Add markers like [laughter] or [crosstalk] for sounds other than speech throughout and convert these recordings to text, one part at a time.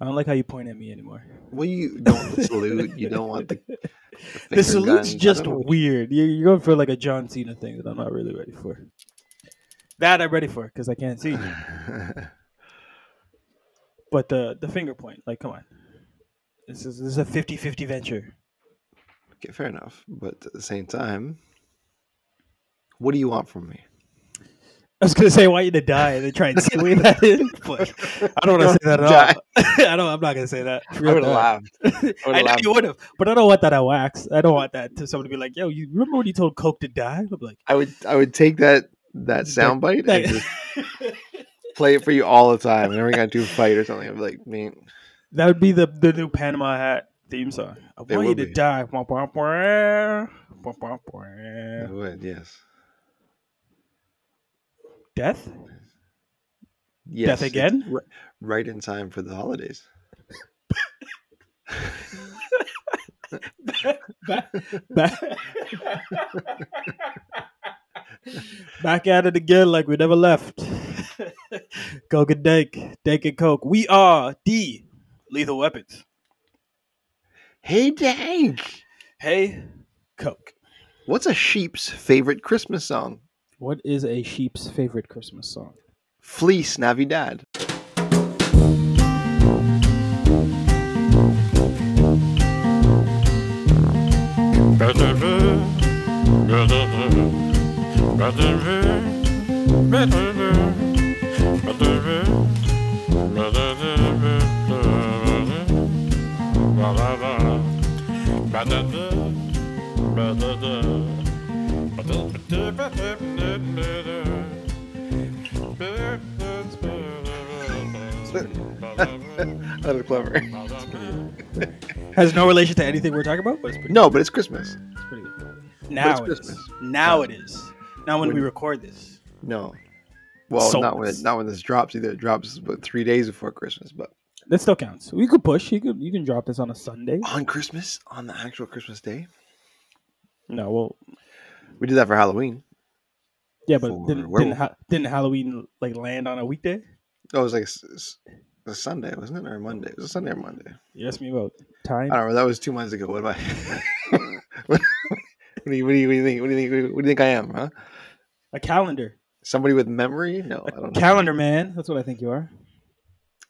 I don't like how you point at me anymore. Well, you don't salute. You don't want the. The, [laughs] finger salute's guns. I just weird. You're, you're going for like a John Cena thing that I'm not really ready for. That I'm ready for because I can't see. [laughs] But the the finger point, like, come on. This is this is a 50-50 venture. okay, fair enough. But at the same time, what do you want from me? I was gonna say I want you to die and then try and [laughs] squeeze that in, but I don't want to say that at all. [laughs] I don't. I'm not gonna say that. I would have laughed. [laughs] I I know you would have, but I don't want that at wax. I don't want that to somebody be like, "Yo, you remember when you told Coke to die?" I'm like, I would. I would take that that soundbite and just play it for you all the time. Whenever we got to a fight or something, I'd be like, man, that would be the the new Panama Hat theme song. I It want you to be. die. Wah, wah, wah, wah, wah, wah. I would. Yes. Death, Yes. death again. ri- right in time for the holidays. back, [laughs] back, [laughs] back at it again like we never left. [laughs] Coke and Dank, Dank and Coke. We are the Lethal Weapons. Hey, Dank. Hey, Coke. What's a sheep's favorite Christmas song? What is a sheep's favorite Christmas song? Fleece Navidad. That is clever. Has no relation to anything we're talking about, but it's pretty, No, but it's Christmas. it's pretty good. Now it's it is. Christmas. Now it is. Now when When- we record this. No. Well, So- not when it, not when this drops either. It drops about three days before Christmas, but That still counts. We could push. You could you can drop this on a Sunday. on Christmas, on the actual Christmas day, No, well, we did that for Halloween. yeah, but For didn't didn't, ha- didn't Halloween like land on a weekday? Oh, it was like a a Sunday, wasn't it, or Monday? It was a Sunday or Monday. You asked me about time. I don't know. That was two months ago. What am I? [laughs] what, do you, what do you what do you think? What do you think? What do you think I am? Huh? A calendar. Somebody with memory? No, I A don't. know. calendar man. That's what I think you are.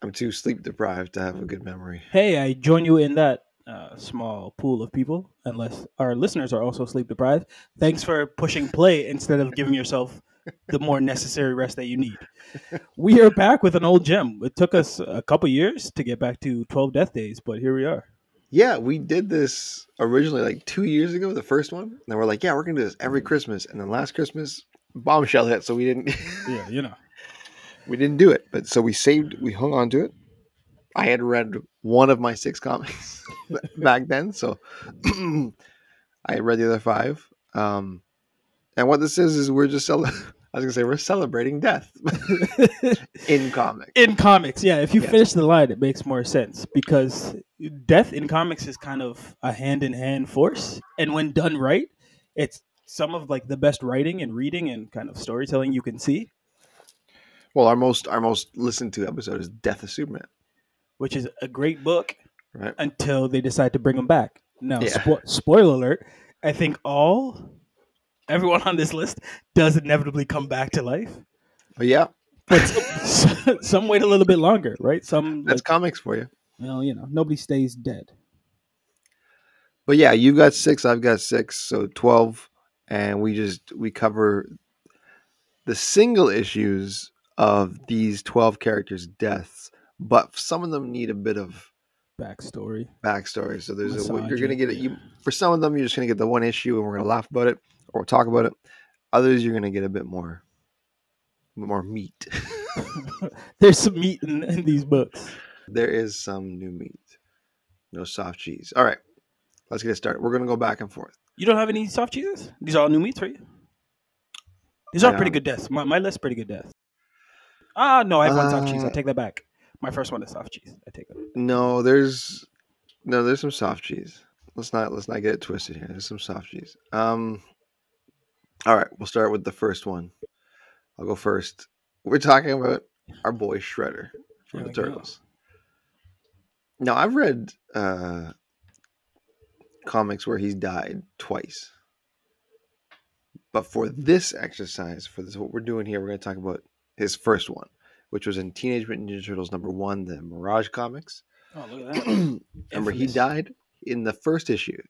I'm too sleep deprived to have a good memory. Hey, I join you in that uh, small pool of people, unless our listeners are also sleep deprived. Thanks for pushing play instead of giving yourself the more necessary rest that you need. [laughs] We are back with an old gem. It took us a couple years to get back to 12 death days, but here we are. Yeah, we did this originally like two years ago, the first one. And we're like, yeah, we're gonna do this every Christmas. And then last Christmas, bombshell hit, so we didn't Yeah, you know. We didn't do it. But so we saved, we hung on to it. I had read one of my six comics [laughs] back then, so [clears throat] I read the other five. Um, and what this is is we're just cel- [laughs] I was gonna say we're celebrating death [laughs] in comics. in comics, yeah. If you Yes. finish the line, it makes more sense because death in comics is kind of a hand in hand force, and when done right, it's some of like the best writing and reading and kind of storytelling you can see, Well, our most our most listened to episode is Death of Superman, which is a great book right? until they decide to bring him back. Now, Yeah. spo- spoiler alert: I think all everyone on this list does inevitably come back to life, But yeah, but some, [laughs] some wait a little bit longer, right? Some, that's like, comics for you. well, you know, nobody stays dead. But yeah, you've got six, I've got six, so twelve, and we just we cover the single issues of these twelve characters' deaths, but some of them need a bit of Backstory. backstory. So there's a, you're gonna get it. You for some of them, you're just gonna get the one issue, and we're gonna laugh about it or we'll talk about it. Others, you're gonna get a bit more, more meat. [laughs] [laughs] There's some meat in, in these books. there is some new meat, no soft cheese. All right, let's get it started. We're gonna go back and forth. You don't have any soft cheeses? These are all new meats right? These are pretty good deaths. My, my list pretty good deaths. Ah, no, I have one soft cheese. I Uh, take that back. My first one is soft cheese. I take that. No, there's no, there's some soft cheese. Let's not let's not get it twisted here. There's some soft cheese. Um, all right, we'll start with the first one. I'll go first. We're talking about our boy Shredder from There the we go. Turtles. Now I've read uh, comics where he's died twice, but for this exercise, for this what we're doing here, we're going to talk about his first one, which was in Teenage Mutant Ninja Turtles number one, the Mirage comics. Oh, look at [clears throat] that. Remember, he died in the first issue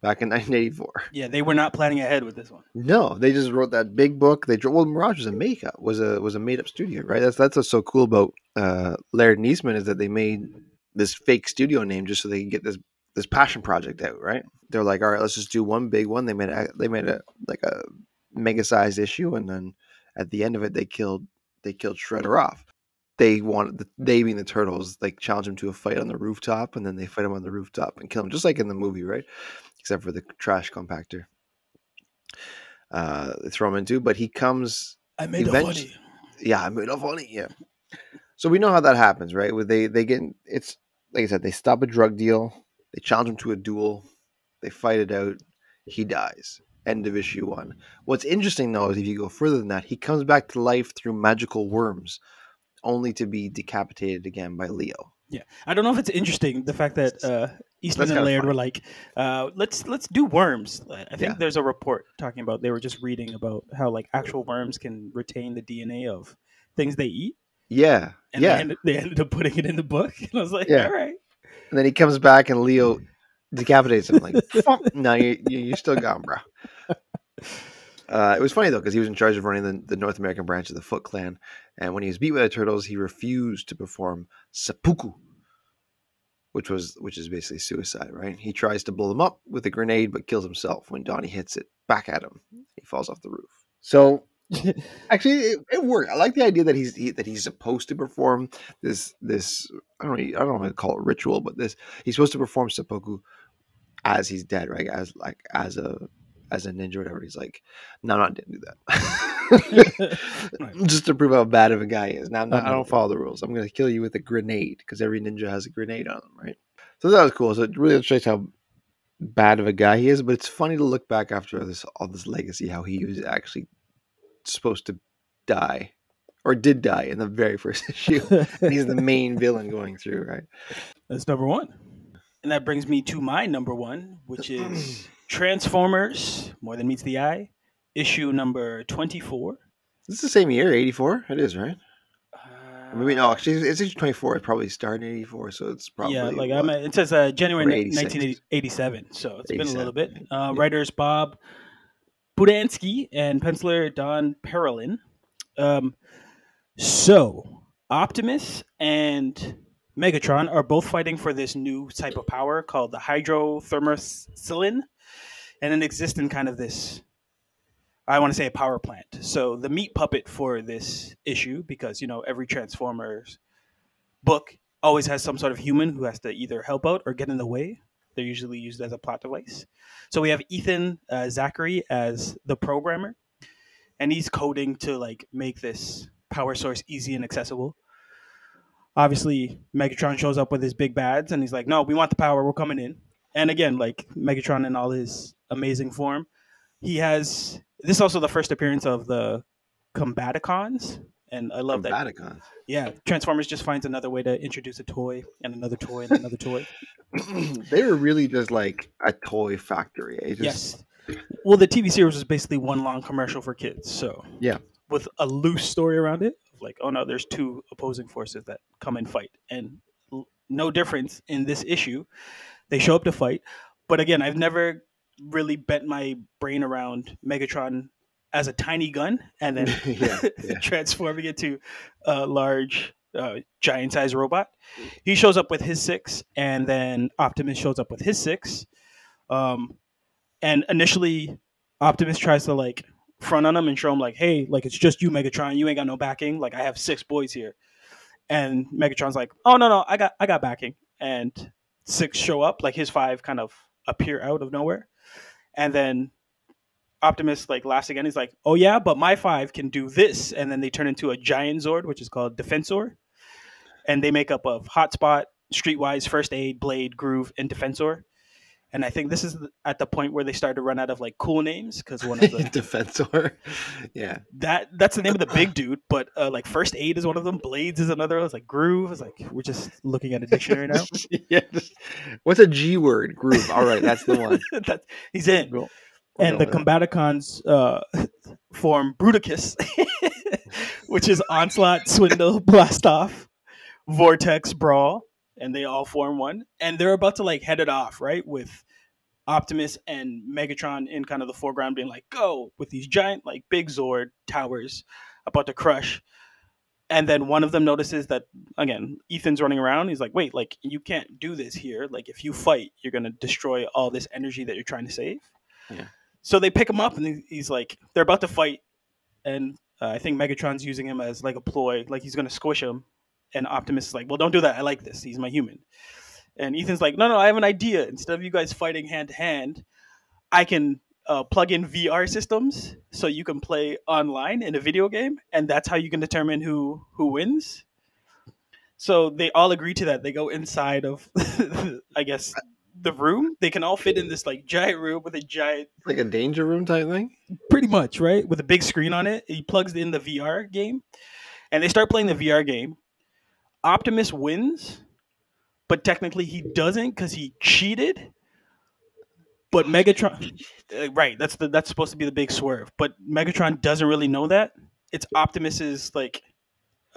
back in [laughs] 1984. Yeah, they were not planning ahead with this one. No, they just wrote that big book. They drew, well, Mirage was a makeup, was a was a made up studio, right? That's that's what's so cool about uh, Laird and Eastman is that they made this fake studio name just so they can get this this passion project out, right? They're like, all right, let's just do one big one. They made a, they made a like a mega sized issue, and then at the end of it, they killed they killed Shredder off. They wanted the, they being the turtles, like challenge him to a fight on the rooftop, and then they fight him on the rooftop and kill him, just like in the movie, right? Except for the trash compactor uh, they throw him into, but he comes. I made Eventually- funny. Yeah, I made it funny. Yeah. So we know how that happens, right? Where they they get it's like I said, they stop a drug deal, they challenge him to a duel, they fight it out, he dies. End of issue one. What's interesting though is if you go further than that, he comes back to life through magical worms, only to be decapitated again by Leo. Yeah, I don't know if it's interesting the fact that uh, Eastman That's and Laird were like, uh, "Let's let's do worms." I think Yeah. there's a report talking about they were just reading about how like actual worms can retain the DNA of things they eat, Yeah, and yeah. they, ended, they ended up putting it in the book. [laughs] And I was like, Yeah. "All right." And then he comes back and Leo decapitates him. Like, [laughs] fuck, no, you, you, you still gone, bro. Uh, it was funny though because he was in charge of running the, the North American branch of the Foot Clan, and when he was beat by the Turtles, he refused to perform seppuku, which was which is basically suicide. Right? He tries to blow them up with a grenade, but kills himself when Donnie hits it back at him. He falls off the roof. So [laughs] actually, it, it worked. I like the idea that he's he, that he's supposed to perform this this I don't know, I don't know how to call it ritual, but this he's supposed to perform seppuku as he's dead, right? As like as a as a ninja, or whatever. He's like, no, I didn't do that. [laughs] [laughs] Just to prove how bad of a guy he is. Now not, I don't follow the rules. I'm gonna kill you with a grenade because every ninja has a grenade on them, right? So that was cool. So it really illustrates how bad of a guy he is. But it's funny to look back after this all this legacy, how he was actually supposed to die or did die in the very [laughs] first issue. and he's the main villain going through, right? That's number one. And that brings me to my number one, which [clears throat] is Transformers More Than Meets the Eye, issue number 24. This is the same year, 84. It is, right? Uh, Maybe no, actually, it's age 24. It probably started in 84, so it's probably. yeah, like what? I'm. At, it says uh, January Or ni- 86. 1987, so it's been a little bit. Uh, Yeah. Writers Bob Budiansky and penciler Don Perlin. Um, so Optimus and Megatron are both fighting for this new type of power called the hydrothermocline, and it exists in kind of this. I want to say a power plant. So the meat puppet for this issue, because you know every Transformers book always has some sort of human who has to either help out or get in the way. They're usually used as a plot device. So we have Ethan uh, Zachary as the programmer, and he's coding to like make this power source easy and accessible. Obviously, Megatron shows up with his big bads, and he's like, "No, we want the power. We're coming in." And again, like Megatron in all his amazing form, he has. This is also the first appearance of the Combaticons, and I love From that yeah, Transformers just finds another way to introduce a toy and another toy and another toy. [clears throat] they were really just like a toy factory. eh? Just, yes. Well, the TV series was basically one long commercial for kids. So Yeah. with a loose story around it, like oh no, there's two opposing forces that come and fight, and no difference in this issue. They show up to fight, but again, I've never really bent my brain around Megatron as a tiny gun and then [laughs] Yeah, yeah. [laughs] transforming it to a large, uh, giant sized robot. He shows up with his six, and then Optimus shows up with his six. Um, and initially, Optimus tries to like front on him and show him like, "Hey, like it's just you, Megatron. You ain't got no backing. Like I have six boys here." And Megatron's like, "Oh no, no, I got, I got backing." And six show up, like his five kind of appear out of nowhere, and then Optimus like laughs again. He's like, "Oh yeah, but my five can do this," and then they turn into a giant Zord, which is called Defensor, and they make up of Hotspot, Streetwise, First Aid, Blade, Groove, and Defensor. And I think this is at the point where they started to run out of like cool names because one of [laughs] the Defensor. [laughs] yeah. that that's the name of the big dude, but uh, like First Aid is one of them. Blades is another. It's like Groove. It's like we're just looking at a dictionary now. [laughs] yeah. what's a G word? Groove. All right, that's the one. That's- he's in. Go- and the. Combaticons uh, form Bruticus, which is Onslaught, Swindle, Blast Off, Vortex, Brawl, and they all form one. And they're about to like head it off, right? With Optimus and Megatron in kind of the foreground being like, go, with these giant, like big Zord towers about to crush. And then one of them notices that, again, Ethan's running around. He's like, wait, like, you can't do this here. Like, if you fight, you're going to destroy all this energy that you're trying to save. Yeah. So they pick him up, and he's like, they're about to fight, and uh, I think Megatron's using him as like a ploy, like he's gonna squish him. And Optimus is like, well, don't do that. I like this. He's my human. And Ethan's like, no, no, I have an idea. Instead of you guys fighting hand to hand, I can uh, plug in VR systems so you can play online in a video game, and that's how you can determine who who wins. So they all agree to that. They go inside of, [laughs] I guess, the room. They can all fit in this like giant room with a giant like a danger room type thing. pretty much right with a big screen on it he plugs in the vr game and they start playing the vr game optimus wins but technically he doesn't because he cheated. But megatron [laughs] uh, right that's the that's supposed to be the big swerve. But megatron doesn't really know that. It's optimus's like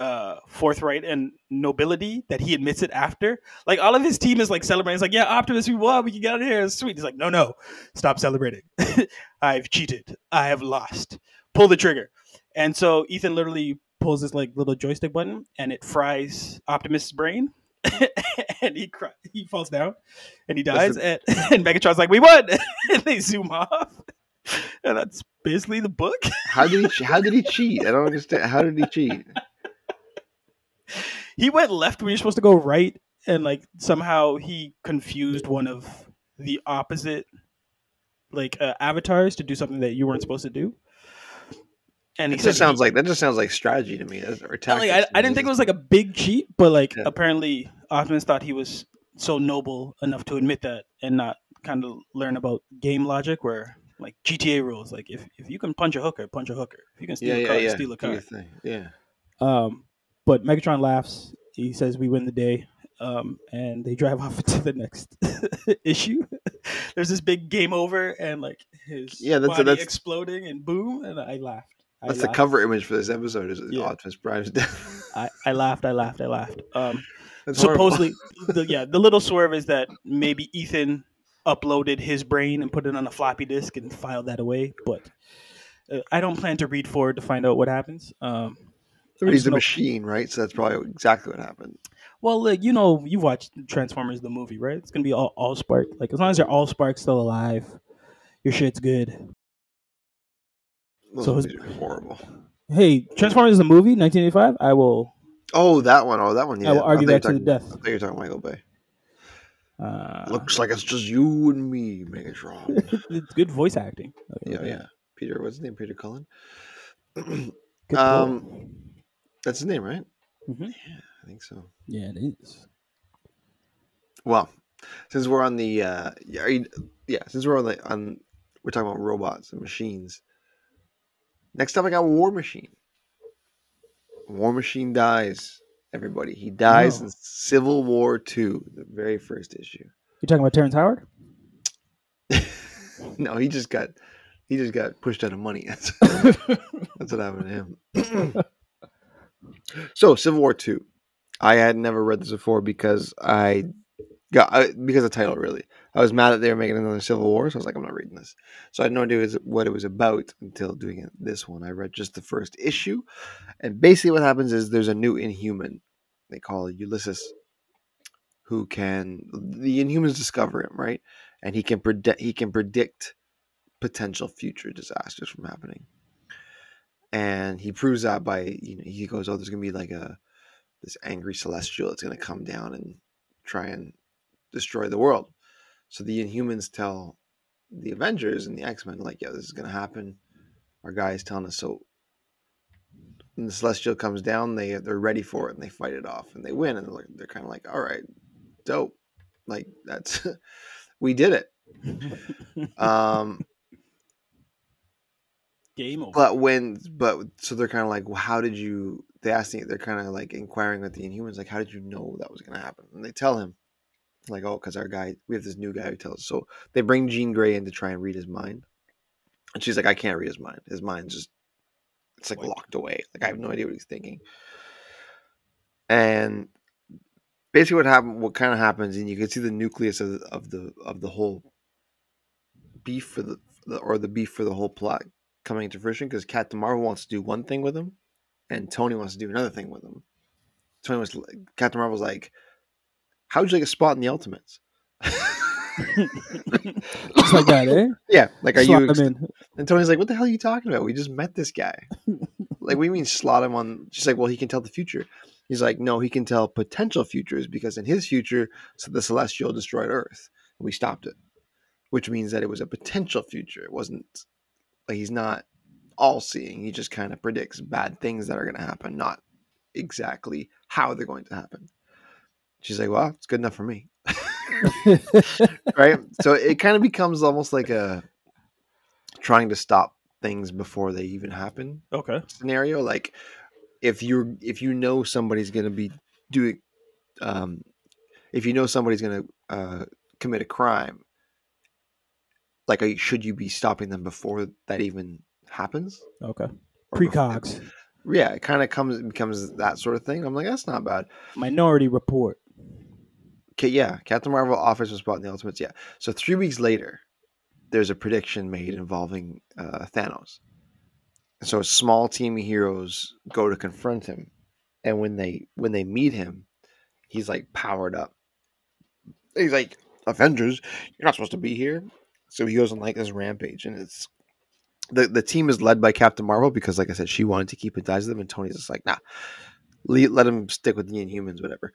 uh forthright and nobility that he admits it after. Like all of his team is like celebrating. It's like yeah optimus we won. We can get out of here. It's sweet. He's like no no. Stop celebrating. [laughs] I've cheated. I have lost. Pull the trigger. And so Ethan literally pulls this like little joystick button and it fries Optimus' brain. [laughs] and he cry- he falls down and he dies. And, [laughs] and Megatron's like, we won! and [laughs] they zoom off. And that's basically the book. How did he? How did he cheat? I don't understand. How did he cheat? He went left when you're supposed to go right, and like somehow he confused one of the opposite like uh, avatars to do something that you weren't supposed to do. And It just sounds like that. Just sounds like strategy to me. Or like, I, I didn't think it was like a big cheat, but like Yeah. apparently Optimus thought he was so noble enough to admit that and not kind of learn about game logic where like GTA rules. Like if, if you can punch a hooker, punch a hooker. If you can steal Yeah, a car, yeah. steal a car. Yeah. Um, but Megatron laughs. He says we win the day. Um, and they drive [laughs] off to the next [laughs] issue. There's this big game over and like his Yeah, that's- body that's- exploding and boom, and I laughed. I That's the cover image for this episode. Is Yeah. Optimus Prime's death. [laughs] I, I laughed. I laughed. I laughed. Um, supposedly the, yeah the little swerve is that maybe ethan uploaded his brain and put it on a floppy disk and filed that away but uh, i don't plan to read forward to find out what happens um, he's a know- machine, right? So that's probably exactly what happened. well like you know you watched transformers the movie right it's gonna be all, all spark like as long as your all spark still alive your shit's good Those So movies are horrible. hey transformers the movie 1985 i will Oh, that one. Oh, that one. Yeah. i will argue you that to were the talking- death I thought you were talking Michael Bay. uh, Looks like it's just you and me, Megatron. [laughs] it's good voice acting Okay, yeah, yeah. Peter, what's his name? Peter Cullen. [clears throat] Um, that's his name, right? Mhm. Yeah, I think so. yeah it is Well, since we're on the uh, yeah, you, yeah, since we're on the on, we're talking about robots and machines. Next up, I got War Machine. War Machine dies. Everybody, he dies Oh. in Civil War Two, the very first issue. you talking about terrence howard [laughs] no, he just got he just got pushed out of money. [laughs] That's, that's what happened to him. [laughs] so Civil War Two, I had never read this before because I got I, because of the title. Really, I was mad that they were making another Civil War, so I was like, I'm not reading this. So I had no idea what it was about until doing it, this one. I read just the first issue, and basically what happens is there's a new Inhuman. They call Ulysses, who can the Inhumans discover him right, and he can predict he can predict potential future disasters from happening. And he proves that by you know he goes, oh, there's gonna be like a this angry celestial that's gonna come down and try and destroy the world. So the Inhumans tell the Avengers and the X Men like, yeah, this is gonna happen. Our guy is telling us so. When the celestial comes down, they they're ready for it and they fight it off and they win and they're, they're kind of like, all right, dope. Like that's [laughs] we did it. [laughs] Um, Game over. but when but so they're kind of like, well, how did you? They ask me. They're kind of like inquiring with the Inhumans, like, how did you know that was going to happen? And they tell him, like, oh, because our guy, we have this new guy who tells. us. So they bring Jean Grey in to try and read his mind, and she's like, I can't read his mind. His mind's just it's like locked away. Like I have no idea what he's thinking. And basically, what happened, what kind of happens, and you can see the nucleus of the of the of the whole beef for the, the or the beef for the whole plot coming into fruition because Captain Marvel wants to do one thing with him, and Tony wants to do another thing with him. Tony was Captain Marvel's like, "How would you like a spot in the Ultimates?" [laughs] Just like that, eh? [laughs] yeah, like are Slot you? in. And Tony's like, "What the hell are you talking about? We just met this guy. [laughs] like, we mean slot him on?" She's like, "Well, he can tell the future." He's like, "No, he can tell potential futures because in his future, so the Celestial destroyed Earth, and we stopped it, which means that it was a potential future. It wasn't like he's not all seeing. He just kind of predicts bad things that are going to happen, not exactly how they're going to happen." She's like, "Well, it's good enough for me." [laughs] right? So it kind of becomes almost like a trying to stop things before they even happen okay. scenario. Like if you're if you know somebody's going to be doing, um, if you know somebody's going to uh, commit a crime, like are should you be stopping them before that even happens? Okay. Or bef- Precogs. Yeah, it kind of comes becomes that sort of thing. I'm like, that's not bad. Minority Report. Yeah, Captain Marvel offers a spot in the Ultimates. Yeah, so three weeks later, there's a prediction made involving uh, Thanos. So a small team of heroes go to confront him, and when they when they meet him, he's like powered up. He's like, "Avengers, you're not supposed to be here." So he goes on like this rampage, and it's the the team is led by Captain Marvel because, like I said, she wanted to keep in ties with them, and Tony's just like, "Nah, le- let him stick with the Inhumans, whatever."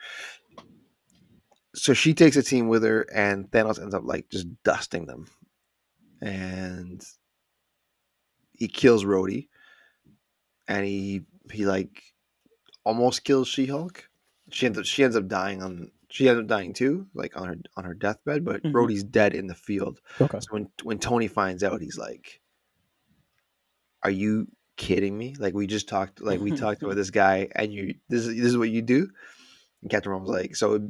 So she takes a team with her, and Thanos ends up like just dusting them, and he kills Rhodey, and he he like almost kills She Hulk. She ends up she ends up dying on she ends up dying too, like on her on her deathbed. But Mhm. Rhodey's dead in the field. Okay. So when when Tony finds out, he's like, "Are you kidding me? Like we just talked, like we talked about [laughs] this guy, and you this is this is what you do." And Captain Marvel was like, "So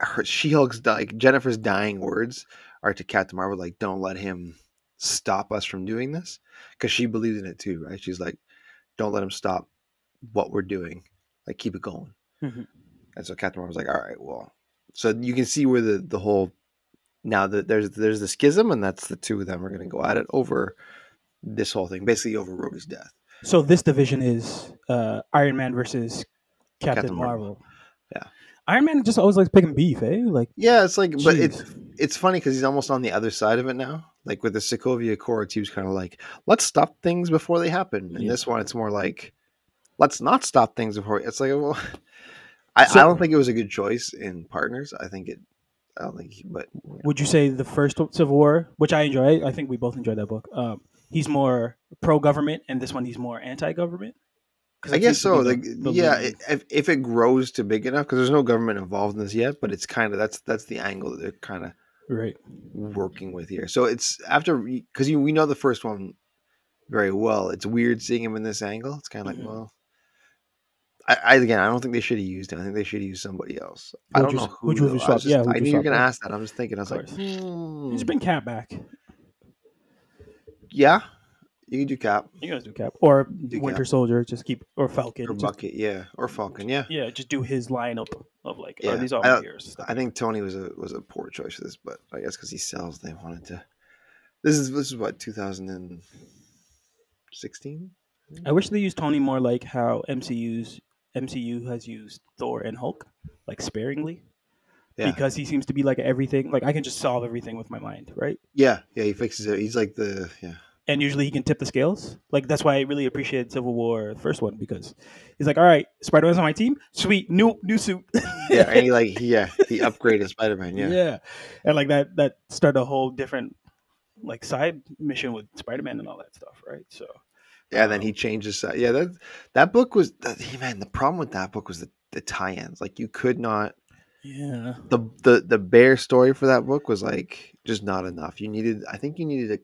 her She-Hulk's like Jennifer's dying words are to Captain Marvel like don't let him stop us from doing this because she believes in it too, right? She's like, don't let him stop what we're doing, like keep it going. Mhm. And so Captain Marvel's like, all right, well, so you can see where the the whole now that there's there's the schism, and that's the two of them are going to go at it over this whole thing, basically over Rhodey's death. So this division is uh, Iron Man versus Captain, Captain Marvel. Marvel. Yeah. Iron Man just always likes picking beef, eh? Like, Yeah, it's like, but it's it's funny because he's almost on the other side of it now. Like with the Sokovia Accords, he was kind of like, let's stop things before they happen. And Yeah. this one, it's more like, let's not stop things before. It's like, well, [laughs] I, So- I don't think it was a good choice in partners. I think it, I don't think, he, but would you say the first Civil War, which I enjoy, I think we both enjoyed that book. Um, he's more pro-government, and this one he's more anti-government. 'Cause I guess so. The, the- yeah, if, if it grows to big enough, because there's no government involved in this yet, but it's kind of that's that's the angle that they're kind of right. working with here. So it's after because we know the first one very well. It's weird seeing him in this angle. It's kind of like, Mhm. well, I, I again, I don't think they should have used him. I think they should have used somebody else. I don't you know who. who'd you have. I, swapped? just, Yeah, I you knew you were gonna ask that. I'm just thinking. I was like, hmm, Just bring Cap back. yeah, you can do Cap You guys do Cap or Do Winter Cap. Soldier. Just keep or Falcon. or just- Bucket, yeah, or Falcon, yeah. yeah, just do his lineup of like, Yeah, oh, these all I my. I think Tony was a was a poor choice for this, but I guess because he sells, they wanted to. This is this is what 2016. I wish they used Tony more like how MCU's MCU has used Thor and Hulk, like sparingly. Yeah. Because he seems to be like everything. Like I can just solve everything with my mind, right? Yeah, yeah, he fixes it. He's like the yeah. And usually he can tip the scales. Like that's why I really appreciated Civil War, the first one, because he's like, "All right, Spider Man's on my team. Sweet, new new suit." Yeah, and he like yeah, he [laughs] upgraded Spider Man. Yeah. yeah, and like that that started a whole different like side mission with Spider Man and all that stuff, right? So Yeah, then um, he changes. side. Yeah, that that book was that, man. The problem with that book was the, the tie-ins. Like you could not. Yeah. the the the bear story for that book was like just not enough. You needed, I think, you needed a,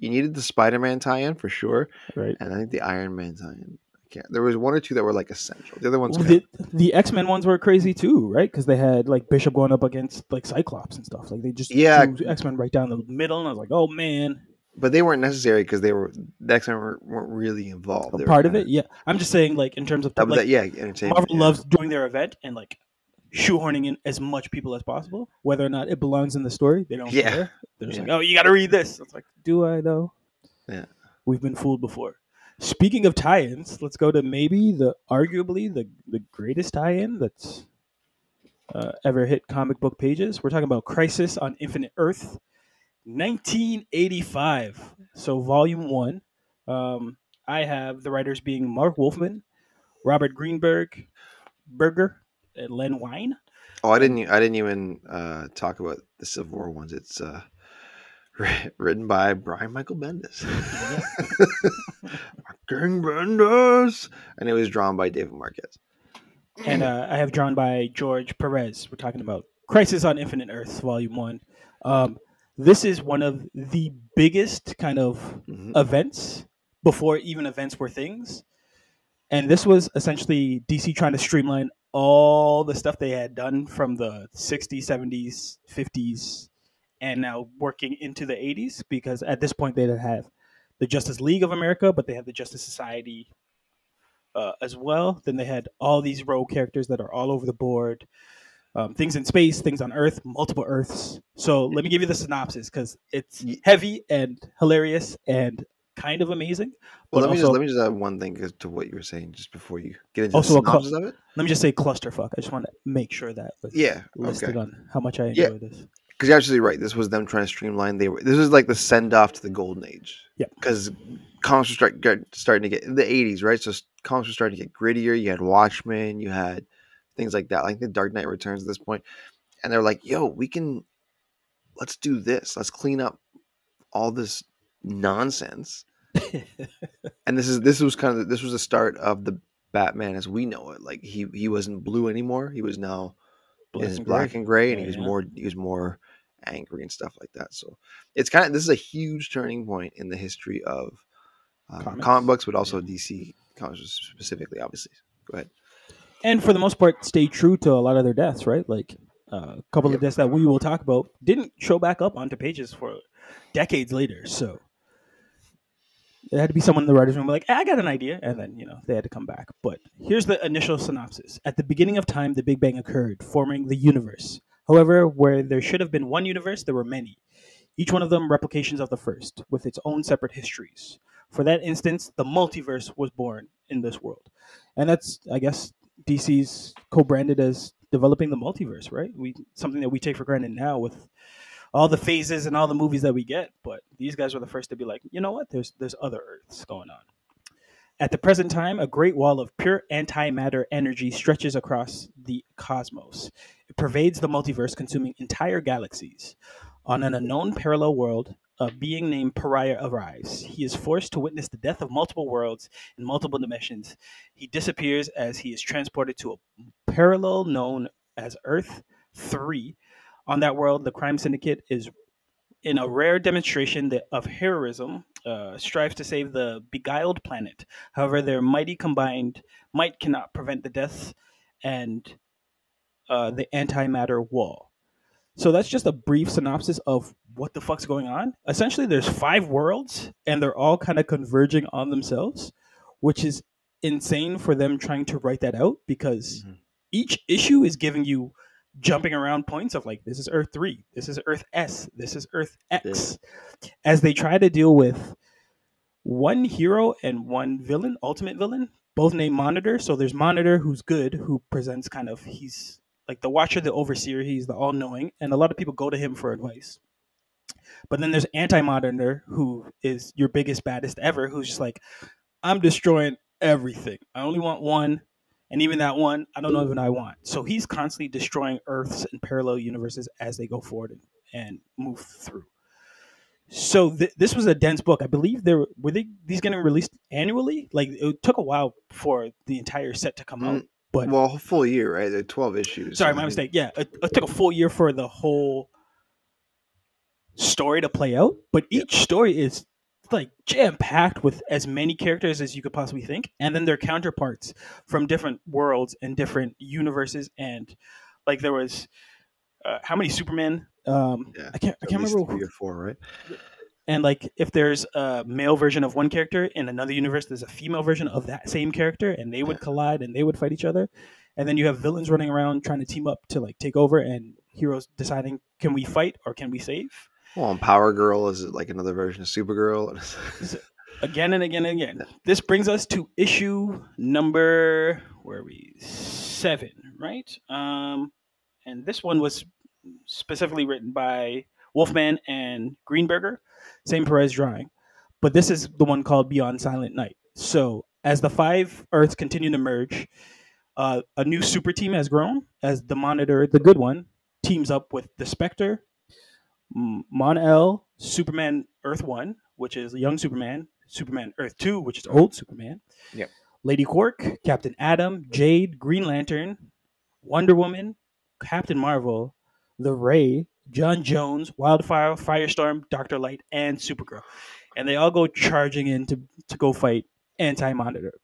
you needed the Spider-Man tie-in for sure, Right. and I think the Iron Man tie-in. Can't. There was one or two that were like essential. The other ones, Well, kind the, the X Men ones were crazy too, right? Because they had like Bishop going up against like Cyclops and stuff. Like they just Yeah. X Men right down the middle, and I was like, oh man, but they weren't necessary because they were the X Men weren't, weren't really involved. Part of it. Yeah, I'm just saying like in terms of That like, that, yeah, entertainment. Marvel yeah. loves doing their event and like shoehorning in as much people as possible, whether or not it belongs in the story. They don't Yeah. care. They're just Yeah. like, oh, you got to read this. It's like, do I though? Yeah. We've been fooled before. Speaking of tie-ins, let's go to maybe the arguably the the greatest tie-in that's uh, ever hit comic book pages. We're talking about Crisis on Infinite Earth, 1985. So volume one. Um, I have the writers being Marv Wolfman, Robert Greenberg, Berger, Len Wein. Oh, I didn't. I didn't even uh, talk about the Civil War ones. It's uh, [laughs] written by Brian Michael Bendis. [laughs] King Bendis, and it was drawn by David Marquez. and uh, I have drawn by George Perez. We're talking about Crisis on Infinite Earths, Volume One. Um, this is one of the biggest kind of Mhm. events before even events were things, and this was essentially DC trying to streamline all the stuff they had done from the '60s, '70s, '50s, and now working into the '80s because at this point they didn't have the Justice League of America, but they had the Justice Society uh, as well. Then they had all these rogue characters that are all over the board. Um, things in space, things on Earth, multiple Earths. So let me give you the synopsis because it's heavy and hilarious and kind of amazing. Well, let me just let me just add one thing to what you were saying just before you get into Also the synopsis of it. Let me just say clusterfuck. I just want to make sure that was Yeah, listed okay. on how much I enjoy Yeah. this. Because you're absolutely right. This was them trying to streamline. They were. This was like the send off to the golden age. Yeah. Because comics were start, get, starting to get in the '80s, right? So comics were starting to get grittier. You had Watchmen. You had things like that, like the Dark Knight Returns at this point, and they're like, "Yo, we can. Let's do this. Let's clean up all this nonsense." [laughs] and this is this was kind of this was the start of the Batman as we know it. Like he he wasn't blue anymore. He was now Black and black gray. and gray, and he was yeah. more he was more angry and stuff like that. So it's kind of this is a huge turning point in the history of Comics. comic books, but also DC comics specifically. Obviously, go ahead. and for the most part, stay true to a lot of their deaths, right? Like uh, a couple Yep. of deaths that we will talk about didn't show back up onto pages for decades later. So it had to be someone in the writers' room like, "Ah, I got an idea, and then you know they had to come back. But here's the initial synopsis: At the beginning of time, the Big Bang occurred, forming the universe. However, where there should have been one universe, there were many. Each one of them replications of the first, with its own separate histories. For that instance, the multiverse was born in this world, and that's, I guess, DC's co-branded as developing the multiverse, right? We something that we take for granted now with all the phases and all the movies that we get, but these guys were the first to be like, you know what? There's there's other Earths going on. At the present time, a great wall of pure antimatter energy stretches across the cosmos. It pervades the multiverse, consuming entire galaxies. On an unknown parallel world, a being named Pariah arrives. He is forced to witness the death of multiple worlds in multiple dimensions. He disappears as he is transported to a parallel known as Earth 3. On that world, the crime syndicate is in a rare demonstration of heroism, uh, strives to save the beguiled planet. However, their mighty combined might cannot prevent the deaths and uh, the antimatter wall. So that's just a brief synopsis of what the fuck's going on. Essentially, there's five worlds, and they're all kind of converging on themselves, which is insane for them trying to write that out because Mhm. each issue is giving you jumping around points of like this is Earth three, this is Earth S, this is Earth X, as they try to deal with one hero and one villain, ultimate villain, both named Monitor. So there's Monitor who's good, who presents kind of he's like the Watcher, the Overseer, he's the all knowing, and a lot of people go to him for advice. But then there's Anti Monitor, who is your biggest, baddest ever, who's just like, I'm destroying everything. I only want one, and even that one, I don't know even I want. So he's constantly destroying Earths and parallel universes as they go forward and, and move through. So th- this was a dense book. I believe there were they these getting released annually. Like it took a while for the entire set to come out. Mm, But well, a full year, right? They're Twelve issues. sorry, my mistake. Yeah, it, it took a full year for the whole story to play out, but each story is like jam packed with as many characters as you could possibly think, and then their counterparts from different worlds and different universes. And like there was uh, how many Superman? Um, Yeah, I can't. I can't remember. three or four, right? and like if there's a male version of one character in another universe there's a female version of that same character and they would Yeah. collide and they would fight each other and then you have villains running around trying to team up to like take over and heroes deciding can we fight or can we save Well, and Power Girl is it like another version of Supergirl. [laughs] again and again and again. This brings us to issue number where are we? Seven right? Um and this one was specifically written by wolfman and greenberger. Same perez drawing. But this is the one called beyond silent night. So as the five earths continue to merge uh, a new super team has grown as the monitor the good one teams up with the spectre M- Mon-El, Superman Earth 1, which is young Superman, Superman Earth 2, which is old Superman. Yep. Lady Quark, Captain Atom, Jade, Green Lantern, Wonder Woman, Captain Marvel, The Ray, John Jones, Wildfire, Firestorm, Doctor Light, and Supergirl. And they all go charging in to, to go fight Anti Monitor.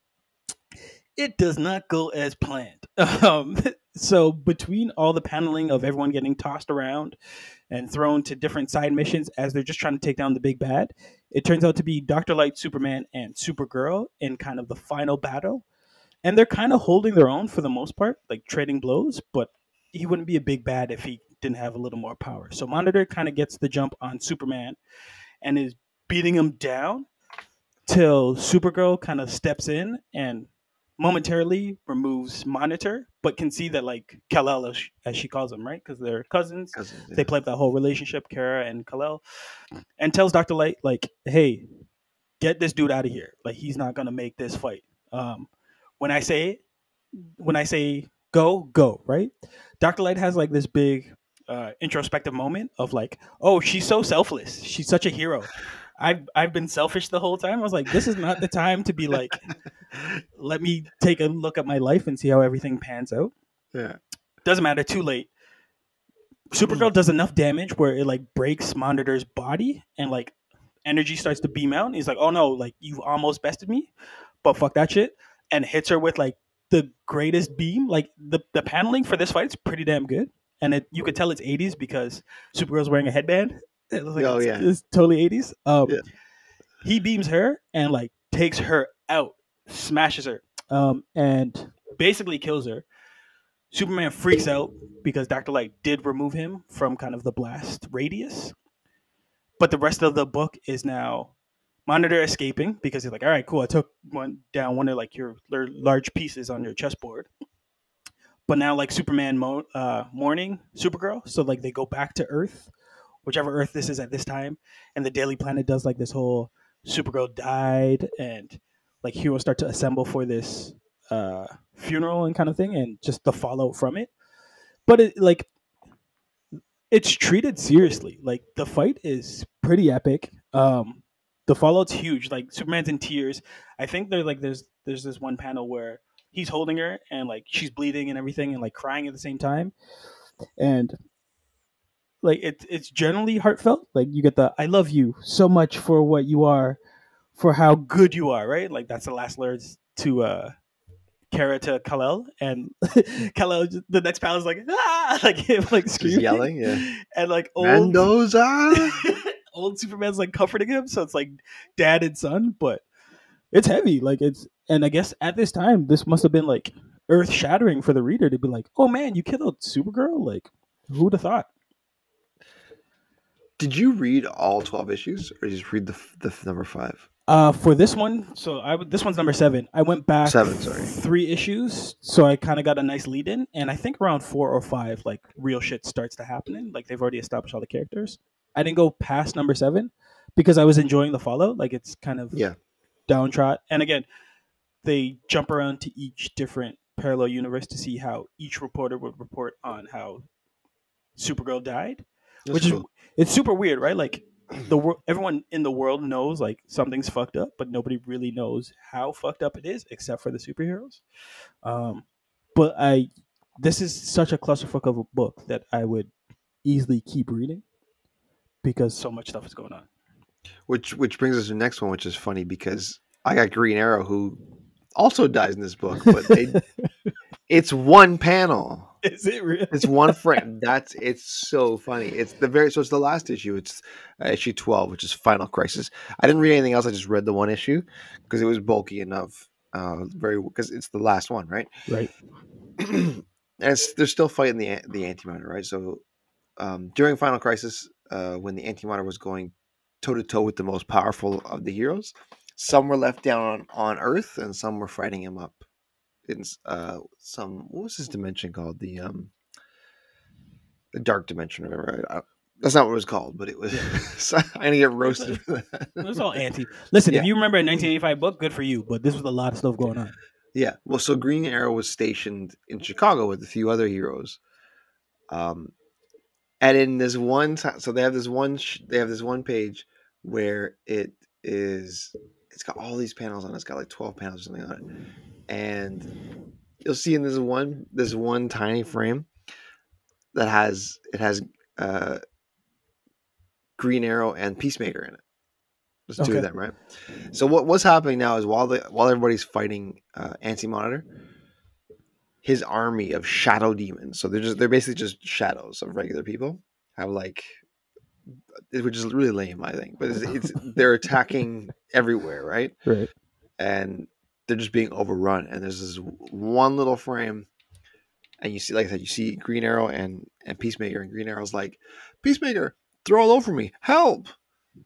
It does not go as planned. [laughs] Um, so, between all the paneling of everyone getting tossed around and thrown to different side missions as they're just trying to take down the big bad, it turns out to be Dr. Light, Superman, and Supergirl in kind of the final battle. And they're kind of holding their own for the most part, like trading blows, but he wouldn't be a big bad if he didn't have a little more power. So Monitor kind of gets the jump on Superman and is beating him down till Supergirl kind of steps in and momentarily removes Monitor, but can see that like Kal-El, as she, as she calls him, right? Because they're cousins. 'Cause, They play up that whole relationship, Kara and Kal-El, and tells Doctor Light like, "Hey, get this dude out of here. Like he's not gonna make this fight. Um, when I say, when I say go, go. Right? Doctor Light has like this big uh, introspective moment of like, oh, she's so selfless. She's such a hero. I've I've been selfish the whole time. I was like, this is not the time to be like, let me take a look at my life and see how everything pans out. yeah. Doesn't matter. Too late. Supergirl does enough damage where it like breaks Monitor's body and like energy starts to beam out. And he's like, "Oh no! Like you almost bested me, but fuck that shit!" And hits her with like the greatest beam. Like the the paneling for this fight is pretty damn good, and it you could tell it's '80s because Supergirl's wearing a headband. [laughs] It looks like Oh, it's, yeah. it's totally '80s. Um, Yeah. He beams her and like takes her out, smashes her, um, and basically kills her. Superman freaks out because Dr. Light did remove him from kind of the blast radius. But the rest of the book is now Monitor escaping because he's like, all right, cool. I took one down one of like your large pieces on your chessboard. But now like Superman mo- uh, mourning Supergirl, so like they go back to Earth, whichever Earth this is at this time, and the Daily Planet does like this whole Supergirl died and like heroes start to assemble for this uh, funeral and kind of thing, and just the fallout from it. But it like it's treated seriously. Like the fight is pretty epic. Um, the fallout's huge. Like Superman's in tears. I think there's like there's there's this one panel where he's holding her and like she's bleeding and everything and like crying at the same time, and like it's it's generally heartfelt. Like you get the I love you so much for what you are, for how good you are. Right? Like that's the last words to uh Kara to Kal-El, and [laughs] Kal-El, the next panel is like, ah, [laughs] like him, like Just screaming, yelling. Yeah. [laughs] and like old, Mendoza. old Superman's like comforting him, so it's like dad and son, but it's heavy. Like it's, and I guess at this time, this must have been like earth shattering for the reader to be like, oh man, you killed Supergirl, like who'd have thought? Did you read all twelve issues, or just read the the number five? Uh, for this one, so I this one's number seven. I went back Seven, sorry. three issues, so I kind of got a nice lead in, and I think around four or five, like real shit starts to happen. Like they've already established all the characters. I didn't go past number seven because I was enjoying the Fallout. Like it's kind of Yeah. downtrot, and again, they jump around to each different parallel universe to see how each reporter would report on how Supergirl died That's which cool. is it's super weird, right? Like the world, everyone in the world knows like something's fucked up, but nobody really knows how fucked up it is, except for the superheroes. Um, but I this is such a clusterfuck of a book that I would easily keep reading because so much stuff is going on. Which which brings us to the next one, which is funny because I got Green Arrow who also dies in this book, but they, [laughs] it's one panel. Is it really? It's one frame. That's it's so funny. It's the very so it's the last issue. It's uh, issue twelve, which is Final Crisis. I didn't read anything else. I just read the one issue because it was bulky enough. Uh, very because it's the last one, right? Right. [clears throat] and it's, they're still fighting the the antimatter, right? So um, during Final Crisis, uh, when the antimatter was going toe to toe with the most powerful of the heroes, some were left down on, on Earth, and some were fighting him up in uh, some what was his dimension called? The um, the dark dimension, or whatever. I, I, that's not what it was called, but it was. [laughs] so I'm gonna get roasted [laughs] for that. It was all anti. Listen, Yeah. if you remember a 1985 book, good for you. But this was a lot of stuff going on. Yeah. Well, so Green Arrow was stationed in Chicago with a few other heroes. Um, and in this one time, so they have this one, sh- they have this one page where it is, it's got all these panels on it. It's got like 12 panels or something on it. And you'll see in this one, this one tiny frame that has, it has, uh, Green Arrow and Peacemaker in it. There's two Okay. of them, right? So what what's happening now is while the while everybody's fighting uh, Anti Monitor, his army of shadow demons. So they're just they're basically just shadows of regular people. Have like, which is really lame, I think. But it's, it's they're attacking everywhere, right? Right. And they're just being overrun. And there's this one little frame, and you see, like I said, you see Green Arrow and and Peacemaker, and Green Arrow's like, Peacemaker, throw all over me, help!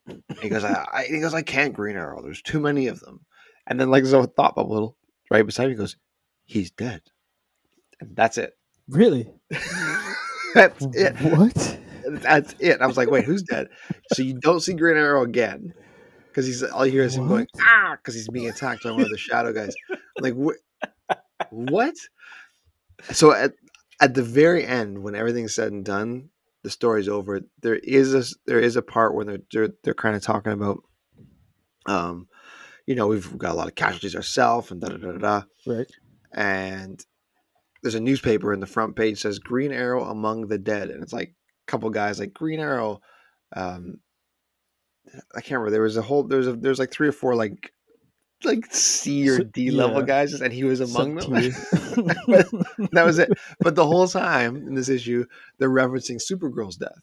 And he goes, I, I, he goes, I can't Green Arrow. There's too many of them. And then like there's a thought bubble right beside him. He goes, he's dead. And that's it. Really? [laughs] that's it. What? That's it. I was like, wait, who's dead? So you don't see Green Arrow again because he's all you hear is him going ah because he's being attacked by one of the shadow guys. Like what? What? So at at the very end, when everything's said and done, the story's over. There is a there is a part where they're they're, they're kind of talking about, um, you know, we've got a lot of casualties ourselves and da da da da. da Right. and there's a newspaper in the front page says Green Arrow among the dead, and it's like a couple guys like Green Arrow. Um, I can't remember. There was a whole there's a there's like three or four like like C or D level guys, and he was among them. [laughs] That was it. But the whole time in this issue, they're referencing Supergirl's death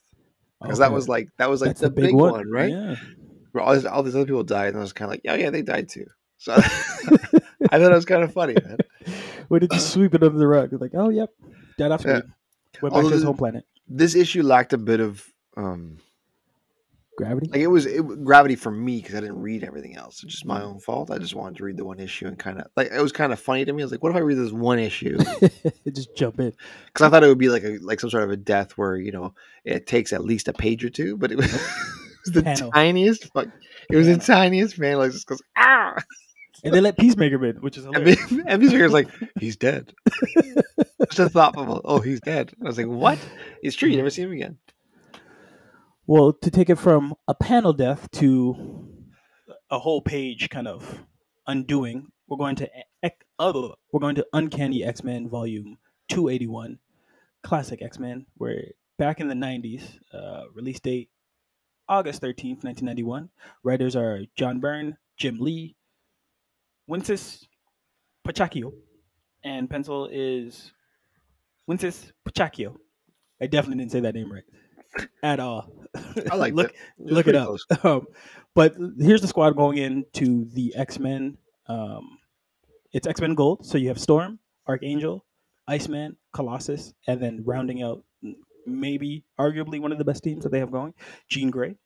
because that was like that was like That's the, big, one, right? Yeah. Where all, these, all these other people died, and I was kind of like, yeah, yeah, they died too. So [laughs] I thought it was kind of funny, man. [laughs] Where did you sweep it under the rug? Like, oh, yep, dead off Yeah. Went back Although to his home planet. This issue lacked a bit of um, Gravity. like it was it, gravity for me because I didn't read everything else. It's just my own fault. I just wanted to read the one issue and kind of like it was kind of funny to me. I was like, what if I read this one issue? [laughs] Just jump in. [laughs] Because I thought it would be like a like some sort of a death where you know it takes at least a page or two, but it [laughs] was, it was the Panel. tiniest. Fuck, it was the tiniest panel. It just goes ah, And they let Peacemaker in, which is and hilarious. me- and Peacemaker's like he's dead. Just a thought bubble. Oh, he's dead. I was like, what? It's true. You never see him again. Well, to take it from a panel death to a whole page kind of undoing, we're going to we're going to Uncanny X Men Volume Two Eighty One, classic X Men. Where back in the nineties, uh, release date August thirteenth, nineteen ninety one. Writers are John Byrne, Jim Lee, Wincis Pachacchio, and pencil is Wincis Pachacchio. I definitely didn't say that name right at all. I like look look it up. [laughs] Um, but here's the squad going into the X Men. Um, it's X Men Gold, so you have Storm, Archangel, Iceman, Colossus, and then rounding out maybe arguably one of the best teams that they have going, Jean Grey.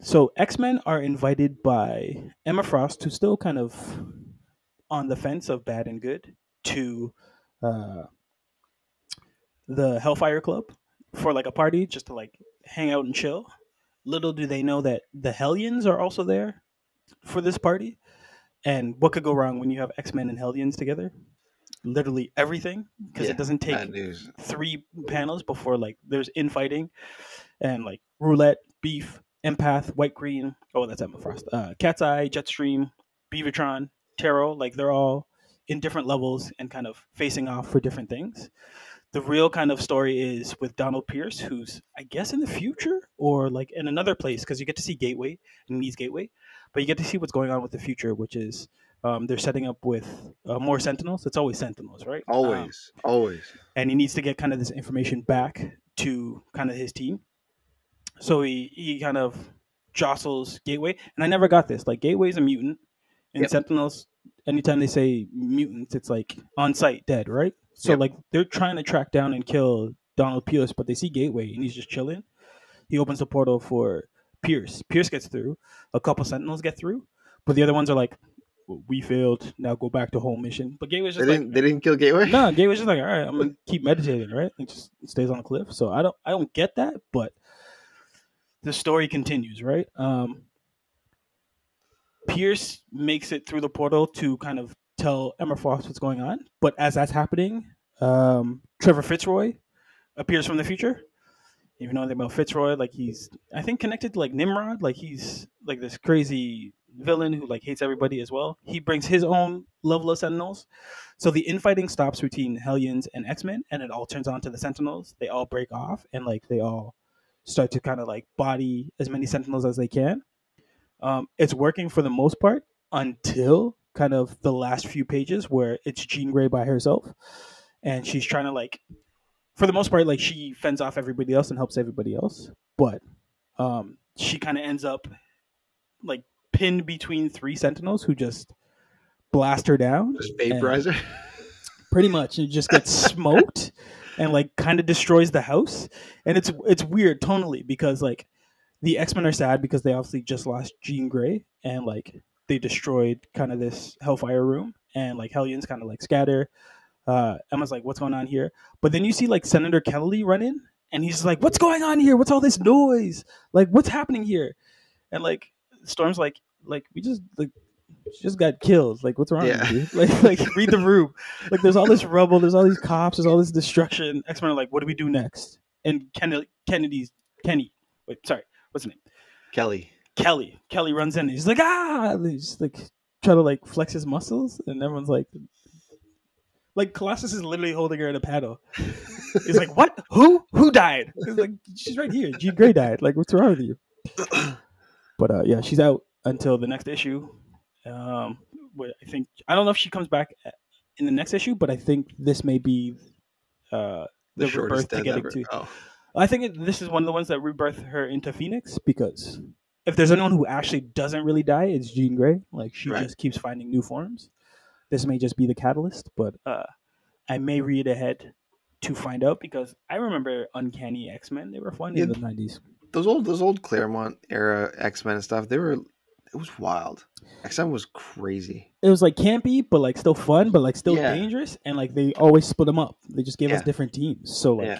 So X Men are invited by Emma Frost, who's still kind of on the fence of bad and good, to uh, the Hellfire Club for like a party, just to like hang out and chill. Little do they know that the Hellions are also there for this party. And what could go wrong when you have X Men and Hellions together? Literally everything, because Yeah, it doesn't take three panels before like there's infighting and like roulette, beef, empath, White Queen. Oh, that's Emma Frost. Uh, Catseye, Jetstream, Bevatron, Tarot. Like they're all in different levels and kind of facing off for different things. The real kind of story is with Donald Pierce, who's I guess in the future or like in another place because you get to see Gateway and Needs Gateway, but you get to see what's going on with the future, which is um, they're setting up with uh, more Sentinels. It's always Sentinels, right? Um, Always, always. and he needs to get kind of this information back to kind of his team. So he he kind of jostles Gateway, and I never got this. Like Gateway's a mutant, and Yep. Sentinels. Anytime they say mutants, it's like on site dead, right? So Yep. like they're trying to track down and kill Donald Pierce, but they see Gateway and he's just chilling. He opens the portal for Pierce. Pierce gets through. A couple Sentinels get through, but the other ones are like, "We failed. Now go back to home mission." But Gateway's They just like, didn't. They didn't kill Gateway. no, Gateway's just like, all right, I'm gonna [laughs] keep meditating, right? It just stays on a cliff. So I don't, I don't get that, but the story continues, right? Um, Pierce makes it through the portal to kind of tell Emma Frost what's going on, but as that's happening, um, Trevor Fitzroy appears from the future. If you know anything about Fitzroy, like he's, I think connected to like Nimrod, like he's like this crazy villain who like hates everybody as well. He brings his own level of Sentinels. So the infighting stops between Hellions and X Men, and it all turns on to the Sentinels. They all break off, and like they all start to kind of like body as many Sentinels as they can. Um, it's working for the most part until kind of the last few pages where it's Jean Grey by herself, and she's trying to like, for the most part, like she fends off everybody else and helps everybody else, but um, she kind of ends up like pinned between three Sentinels who just blast her down Just vaporizer. pretty much and just gets [laughs] smoked and like kind of destroys the house. And it's it's weird tonally because like the x-men are sad because they obviously just lost jean grey and like they destroyed kind of this hellfire room and like hellions kind of like scatter uh emma's like what's going on here but then you see like senator kelly run in and he's like what's going on here what's all this noise like what's happening here and like storm's like like we just like she just got killed. Like, what's wrong Yeah. with you? [laughs] Like, like read the room. Like, there's all this rubble. There's all these cops. There's all this destruction. X Men are like, what do we do next? And Ken- Kennedy's Kenny. Wait, sorry, what's his name? Kelly. Kelly. Kelly runs in. He's like, ah. And he's like try to like flex his muscles, and everyone's like, like Colossus is literally holding her in a paddle. He's like, what? Who? Who died? He's like, she's right here. Jean Grey died. Like, what's wrong with you? [clears throat] But uh, yeah, she's out until the next issue. Um, where I think I don't know if she comes back in the next issue, but I think this may be uh, The, the, shortest rebirth to getting ever. to. Oh, I think it, this is one of the ones that rebirth her into Phoenix because if there's anyone who actually doesn't really die, it's Jean Grey. Like she Right. just keeps finding new forms. This may just be the catalyst, but uh, I may read ahead to find out because I remember Uncanny X Men. They were fun in the nineties. those old those old Claremont era X Men and stuff. They were. It was wild. X Men was crazy. It was like campy, but like still fun, but like still Yeah. dangerous. And like they always split them up. They just gave us different teams. So like.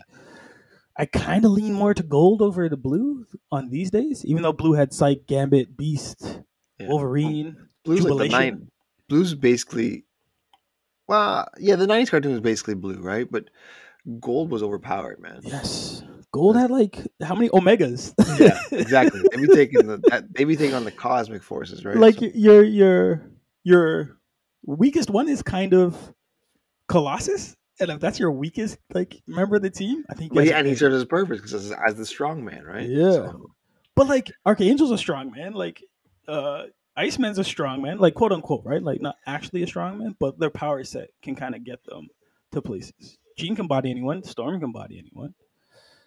Yeah. I kind of lean more to gold over the blue on these days, even though blue had Cyke, Gambit, Beast, Yeah. Wolverine, Blue's like the nine. Blue's basically. Well, yeah, the '90s cartoon was basically blue, right? But gold was overpowered, man. Yes. Gold had like how many omegas? Yeah, [laughs] exactly. They be taking the that, they be taking on the cosmic forces, right? like So- your your your weakest one is kind of Colossus, and if that's your weakest like member of the team, I think. but yeah, and he serves his purpose because as, the strong man, right? Yeah. So, But like Archangel's a strong man. Like uh Iceman's a strong man, like quote unquote, right? Like not actually a strong man, but their power set can kind of get them to places. Jean can body anyone. Storm can body anyone.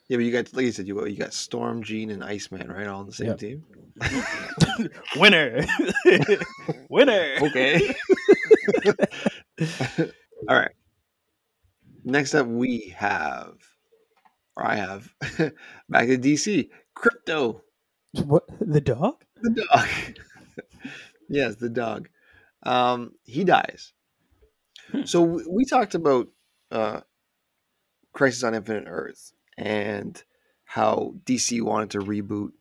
yeah, but you got like you said, you you got Storm, Jean, and Iceman, right? All on the same Yeah. team. [laughs] Winner, [laughs] winner. Okay. [laughs] All right. Next up, we have, or I have, [laughs] back to DC, Krypto, What the dog? the dog. [laughs] yes, the dog. Um, he dies. Hmm. So we, we talked about uh, Crisis on Infinite Earths and how DC wanted to reboot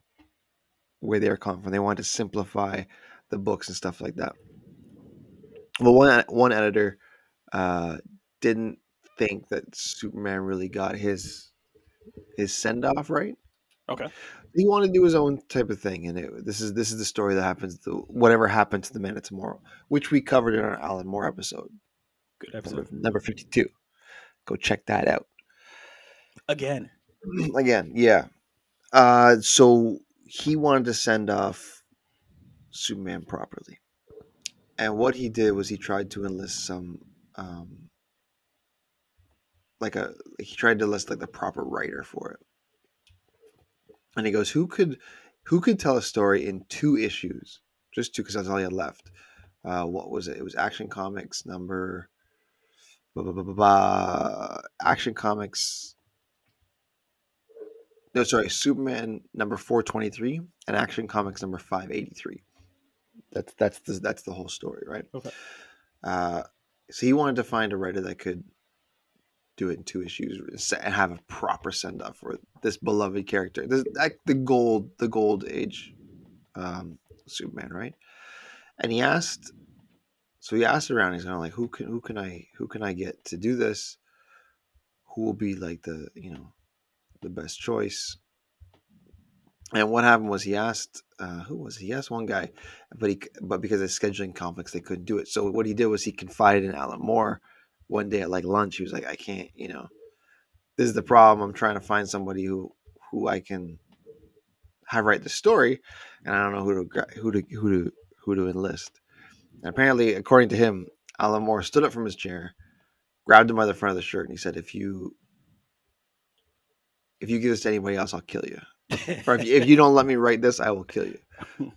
where they're coming from. They wanted to simplify the books and stuff like that. Well, one one editor uh, didn't think that Superman really got his his send off right. Okay. He wanted to do his own type of thing, and it, this is this is the story that happens to whatever happened to the Man of Tomorrow, which we covered in our Alan Moore episode. Good number, episode. number 52. Go check that out. Again. [clears throat] Again, yeah. Uh, so he wanted to send off Superman properly. And what he did was he tried to enlist some um like a he tried to list like the proper writer for it. And he goes, Who could who could tell a story in two issues? Just two because that's all he had left. Uh what was it? It was Action Comics number blah, blah, blah, blah, blah, Action Comics no, sorry, Superman number four twenty three and Action Comics number five eighty three. That's that's the that's the whole story, right? Okay. Uh, so he wanted to find a writer that could do it in two issues and have a proper send off for this beloved character. This like the gold the gold age um, Superman, right? And he asked, so he asked around. He's kind of like, who can who can I who can I get to do this? Who will be like the you know the best choice. And what happened was he asked, uh, who was he? he asked one guy, but he but because of scheduling conflicts, they couldn't do it. So what he did was he confided in Alan Moore one day at like lunch. He was like, I can't, you know, this is the problem. I'm trying to find somebody who who I can have write the story, and I don't know who to who to who to who to enlist. And apparently, according to him, Alan Moore stood up from his chair, grabbed him by the front of the shirt, and he said, "If you if you give this to anybody else, I'll kill you. Or if you, if you don't let me write this, I will kill you.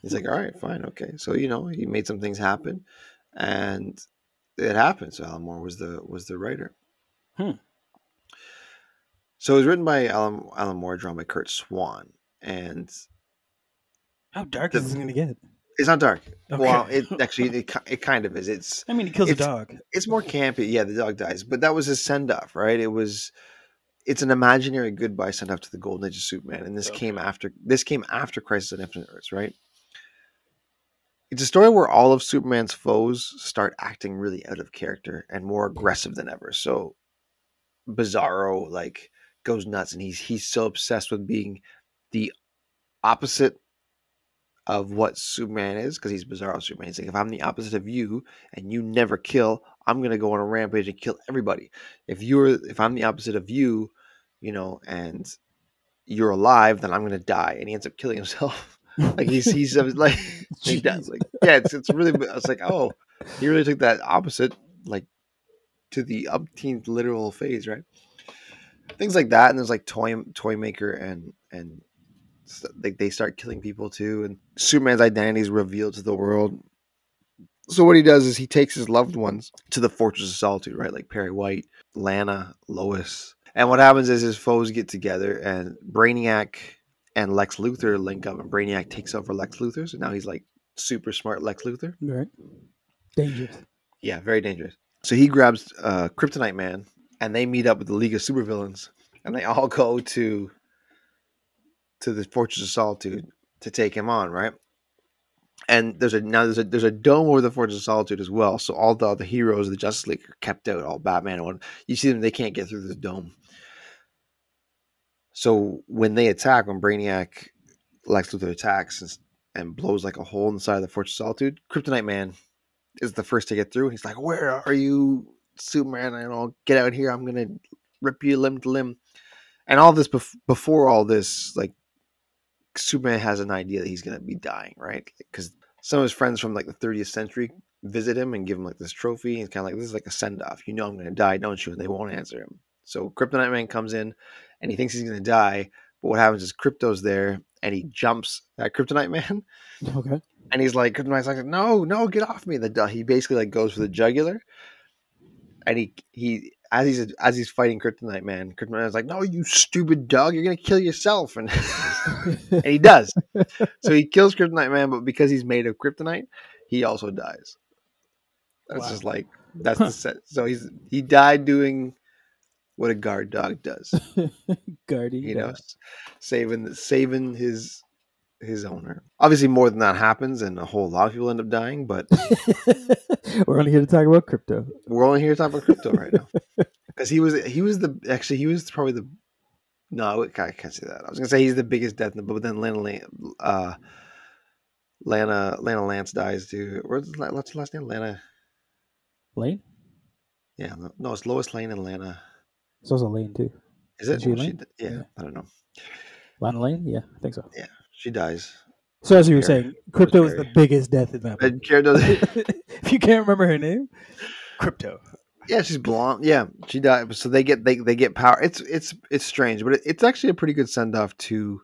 He's like, all right, fine, okay. So you know, he made some things happen, and it happened. So Alan Moore was the was the writer. Hmm. So it was written by Alan Alan Moore, drawn by Curt Swan, and How dark The- is this going to get? it's not dark. Okay. Well, it [laughs] actually it, it kind of is. It's I mean, he kills a dog. it's more campy. Yeah, the dog dies, but that was his send off, right? It was. It's an imaginary goodbye sent off to the Golden Age of Superman, and this Okay. came after this came after Crisis on Infinite Earths, right? It's a story where all of Superman's foes start acting really out of character and more aggressive than ever. So Bizarro like goes nuts, and he's he's so obsessed with being the opposite of what Superman is because he's Bizarro Superman. He's like, if I'm the opposite of you and you never kill, I'm gonna go on a rampage and kill everybody. If you're if I'm the opposite of you, you know, and you're alive, then I'm gonna die. And he ends up killing [laughs] himself. Like he's he's uh, like [laughs] he does. Like yeah, it's it's really. I was like, oh, he really took that opposite like to the umpteenth literal phase, right? Things like that, and there's like toy toy maker and and they they start killing people too, and Superman's identity is revealed to the world. So what he does is he takes his loved ones to the Fortress of Solitude, right? Like Perry White, Lana, Lois, and what happens is his foes get together, and Brainiac and Lex Luthor link up, and Brainiac takes over Lex Luthor. So now he's like super smart Lex Luthor. Right. Dangerous. Yeah, very dangerous. So he grabs uh, Kryptonite Man, and they meet up with the League of Supervillains, and they all [laughs] go to to the Fortress of Solitude to take him on, right? And there's a now there's a there's a dome over the Fortress of Solitude as well. So all the other heroes of the Justice League are kept out. All Batman and one, you see them, they can't get through this dome. So when they attack, when Brainiac, Lex Luthor attacks and, and blows like a hole inside of the Fortress of Solitude, Kryptonite Man is the first to get through. He's like, "Where are you, Superman? I know, get out here. I'm gonna rip you limb to limb." And all this bef- before all this, like Superman has an idea that he's gonna be dying, right? Because some of his friends from like the 30th century visit him and give him like this trophy. He's kind of like, "This is like a send off. You know, I'm gonna die, don't you?" And they won't answer him. So Kryptonite Man comes in, and he thinks he's gonna die. But what happens is Krypto's there, and he jumps that Kryptonite [laughs] Man, Okay. and he's like, Kryptonite's like, no, no, get off me. The he basically like goes for the jugular, and he he as he's as he's fighting Kryptonite Man, Kryptonite's like, no, you stupid dog, you're gonna kill yourself, and [laughs] and he does. so he kills Kryptonite Man, but because he's made of kryptonite, he also dies. That's Wow. just like that's the set. So he's he died doing what a guard dog does, [laughs] Guarding, you know, s- saving saving his his owner. Obviously, more than that happens, and a whole lot of people end up dying. But [laughs] We're only here to talk about krypto. we're only here to talk about krypto right now [laughs] because he was he was the actually he was probably the no I can't, say that. I was gonna say he's the biggest death in the book, but then Lana Lan- uh, Lana Lana Lance dies too. What's the la- what's last name? Lana Lane? Yeah, no, it's Lois Lane in Atlanta. It's also Lane too. Is it? She Well, Lane? yeah, Yeah. I don't know. Lana Lane? Yeah, I think so. Yeah, she dies. So as you were saying, krypto is the biggest death in that. And Kara does. [laughs] if you can't remember her name, krypto. yeah, she's blonde. Yeah, she died. So they get they they get power. It's it's it's strange, but it, it's actually a pretty good send off to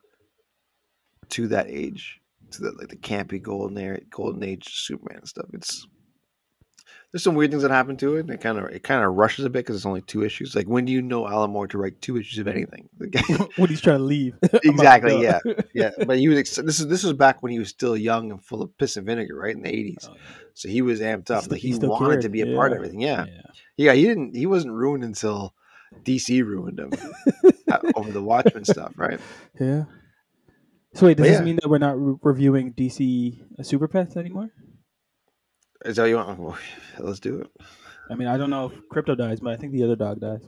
to that age, to the like the campy golden era, golden age Superman and stuff. It's there's some weird things that happen to it. And it kind of it kind of rushes a bit because it's only two issues. Like when do you know Alan Moore to write two issues of anything? [laughs] [laughs] When he's trying to leave. [laughs] Exactly, yeah. yeah, but he was ex- this is this was back when he was still young and full of piss and vinegar, right in the eighties. Oh, So he was amped up. Still- Like he he wanted cared, to be a part of everything. Yeah. yeah. Yeah, he didn't. He wasn't ruined until DC ruined him uh, over the Watchmen stuff, right? Yeah. So wait, does But this yeah. mean that we're not re- reviewing DC Super Pets anymore? Is that you want? Let's do it. I mean, I don't know if Krypto dies, but I think the other dog dies.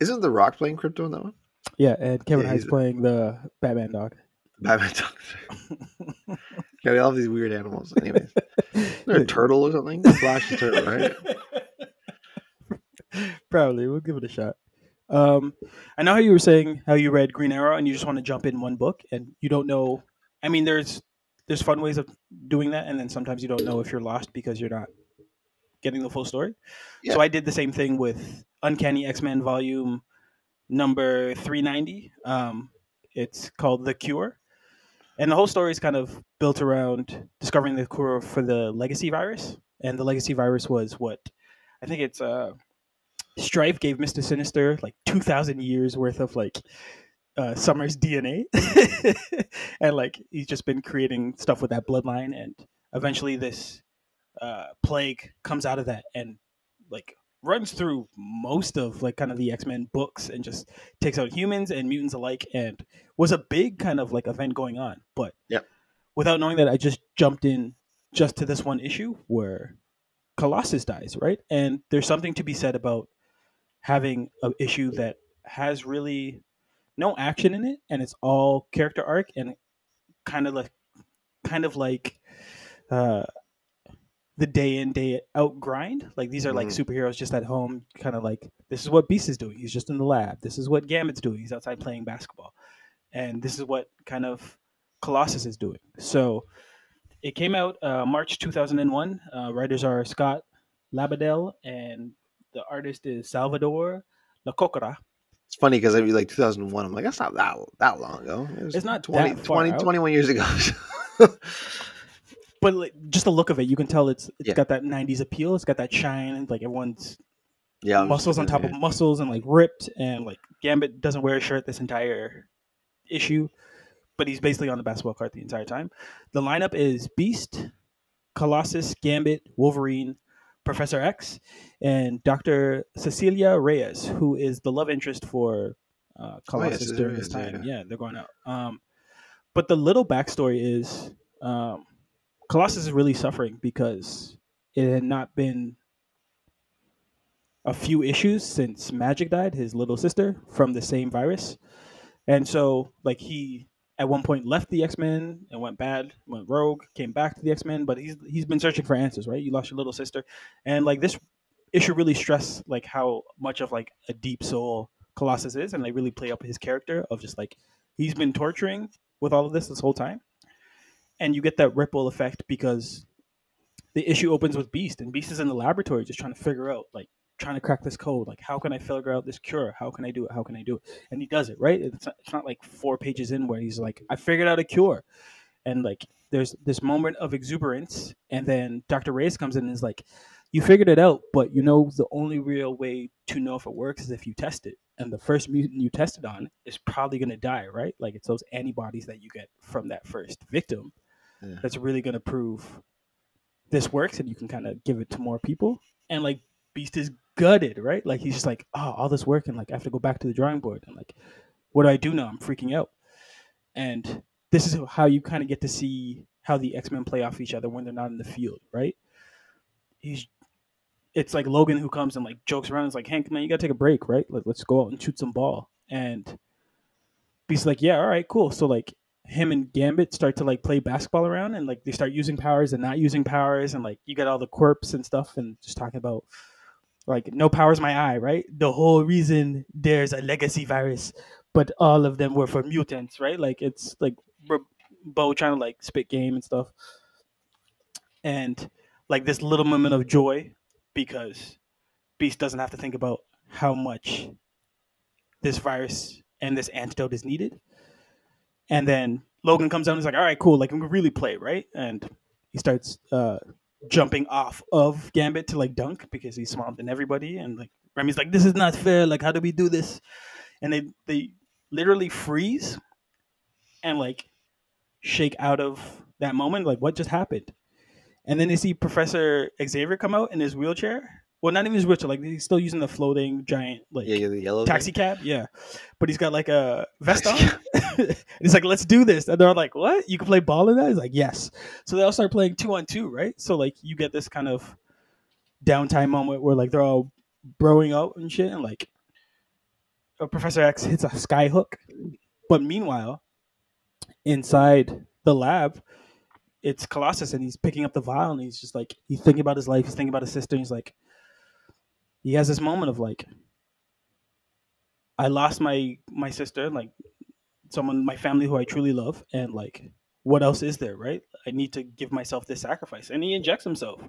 Isn't The Rock playing krypto in that one? Yeah, and Kevin Yeah, Hart's playing the Batman dog. Batman. Dog. [laughs] Yeah, they all have these weird animals. Anyways, [laughs] there a turtle or something? Flash the turtle, right? [laughs] Probably, we'll give it a shot. Um, I know how you were saying how you read Green Arrow and you just want to jump in one book and you don't know. I mean, there's there's fun ways of doing that, and then sometimes you don't know if you're lost because you're not getting the full story. Yeah. So I did the same thing with Uncanny X Men Volume number three ninety. Um, it's called The Cure, and the whole story is kind of built around discovering the cure for the legacy virus. And the legacy virus was what I think it's uh, Stryfe gave Mister Sinister like two thousand years worth of like uh, Summer's DNA, [laughs] and like he's just been creating stuff with that bloodline, and eventually this uh, plague comes out of that and like runs through most of like kind of the X Men books and just takes out humans and mutants alike, and was a big kind of like event going on. But Yep. without knowing that, I just jumped in just to this one issue where Colossus dies, right? And there's something to be said about having an issue that has really no action in it and it's all character arc and kind of like kind of like uh the day in day out grind. Like these are like Mhm. superheroes just at home kind of like this is what beast is doing. He's just in the lab. This is what gambit's doing. He's outside playing basketball. And this is what kind of colossus is doing. So it came out uh, march 2001 uh, writers are scott lobdell and the artist is salvador larroca It's funny because I mean, like 2001. I'm like, that's not that that long ago. It It's not 20, that far 20 out. 21 years ago. but like, just the look of it, you can tell it's it's Yeah. got that '90s appeal. It's got that shine, and like everyone's yeah, muscles on top of muscles, and like ripped, and like Gambit doesn't wear a shirt this entire issue, but he's basically on the basketball court the entire time. The lineup is Beast, Colossus, Gambit, Wolverine, Professor X, and Doctor Cecilia Reyes, who is the love interest for uh, Oh, Colossus during this Reyes, yeah, time. Yeah, they're going out. Um, but the little backstory is um, Colossus is really suffering because it had not been a few issues since Magik died, his little sister, from the same virus. And so, like, he at one point left the X Men and went bad, went rogue, came back to the X Men, but he's he's been searching for answers, right? You lost your little sister, and like this issue really stress like how much of like a deep soul Colossus is, and they really play up his character of just like he's been torturing with all of this this whole time, and you get that ripple effect because the issue opens with Beast, and Beast is in the laboratory just trying to figure out like trying to crack this code. Like how can i figure out this cure? How can i do it? How can i do it? And he does it right? It's not, it's not like four pages in where he's like i figured out a cure. And like there's this moment of exuberance and then dr reyes comes in and is like you figured it out but you know the only real way to know if it works is if you test it. And the first mutant you tested on is probably going to die right? Like it's those antibodies that you get from that first victim Yeah. that's really going to prove this works and you can kind of give it to more people. And like beast is gutted right? Like he's just like oh all this work and like i have to go back to the drawing board. And like what do i do now? I'm freaking out. And this is how you kind of get to see how the x-men play off each other when they're not in the field right? He's it's like logan who comes and like jokes around it's like hank man you gotta take a break right? Let, let's go out and shoot some ball. And beast's like yeah all right cool. So like him and Gambit start to like play basketball around and like they start using powers and not using powers and like you get all the quirps and stuff and just talking about like no powers my eye, right? The whole reason there's a legacy virus, but all of them were for mutants, right? Like it's like Bo trying to like spit game and stuff, and like this little moment of joy because Beast doesn't have to think about how much this virus and this antidote is needed. And then Logan comes out and is like, "All right, cool. Like we can really play, right?" And he starts uh, jumping off of Gambit to like dunk because he's smarter than everybody. And like Remy's like, "This is not fair. Like, how do we do this?" And they they literally freeze and like shake out of that moment. Like, what just happened? And then they see Professor Xavier come out in his wheelchair. Well, not even his wheelchair. Like he's still using the floating giant like Yeah, yeah, the yellow taxi thing. cab. Yeah, but he's got like a vest on. [laughs] He's like, "Let's do this." And they're like, "What? You can play ball in that?" He's like, "Yes." So they all start playing two on two, right? So like you get this kind of downtime moment where like they're all broing out and shit, and like Professor X hits a sky hook, but meanwhile, inside the lab, it's Colossus, and he's picking up the vial, and he's just like he's thinking about his life, he's thinking about his sister, and he's like, he has this moment of like, I lost my my sister, like someone, my family who I truly love, and like, what else is there, right? I need to give myself this sacrifice, and he injects himself,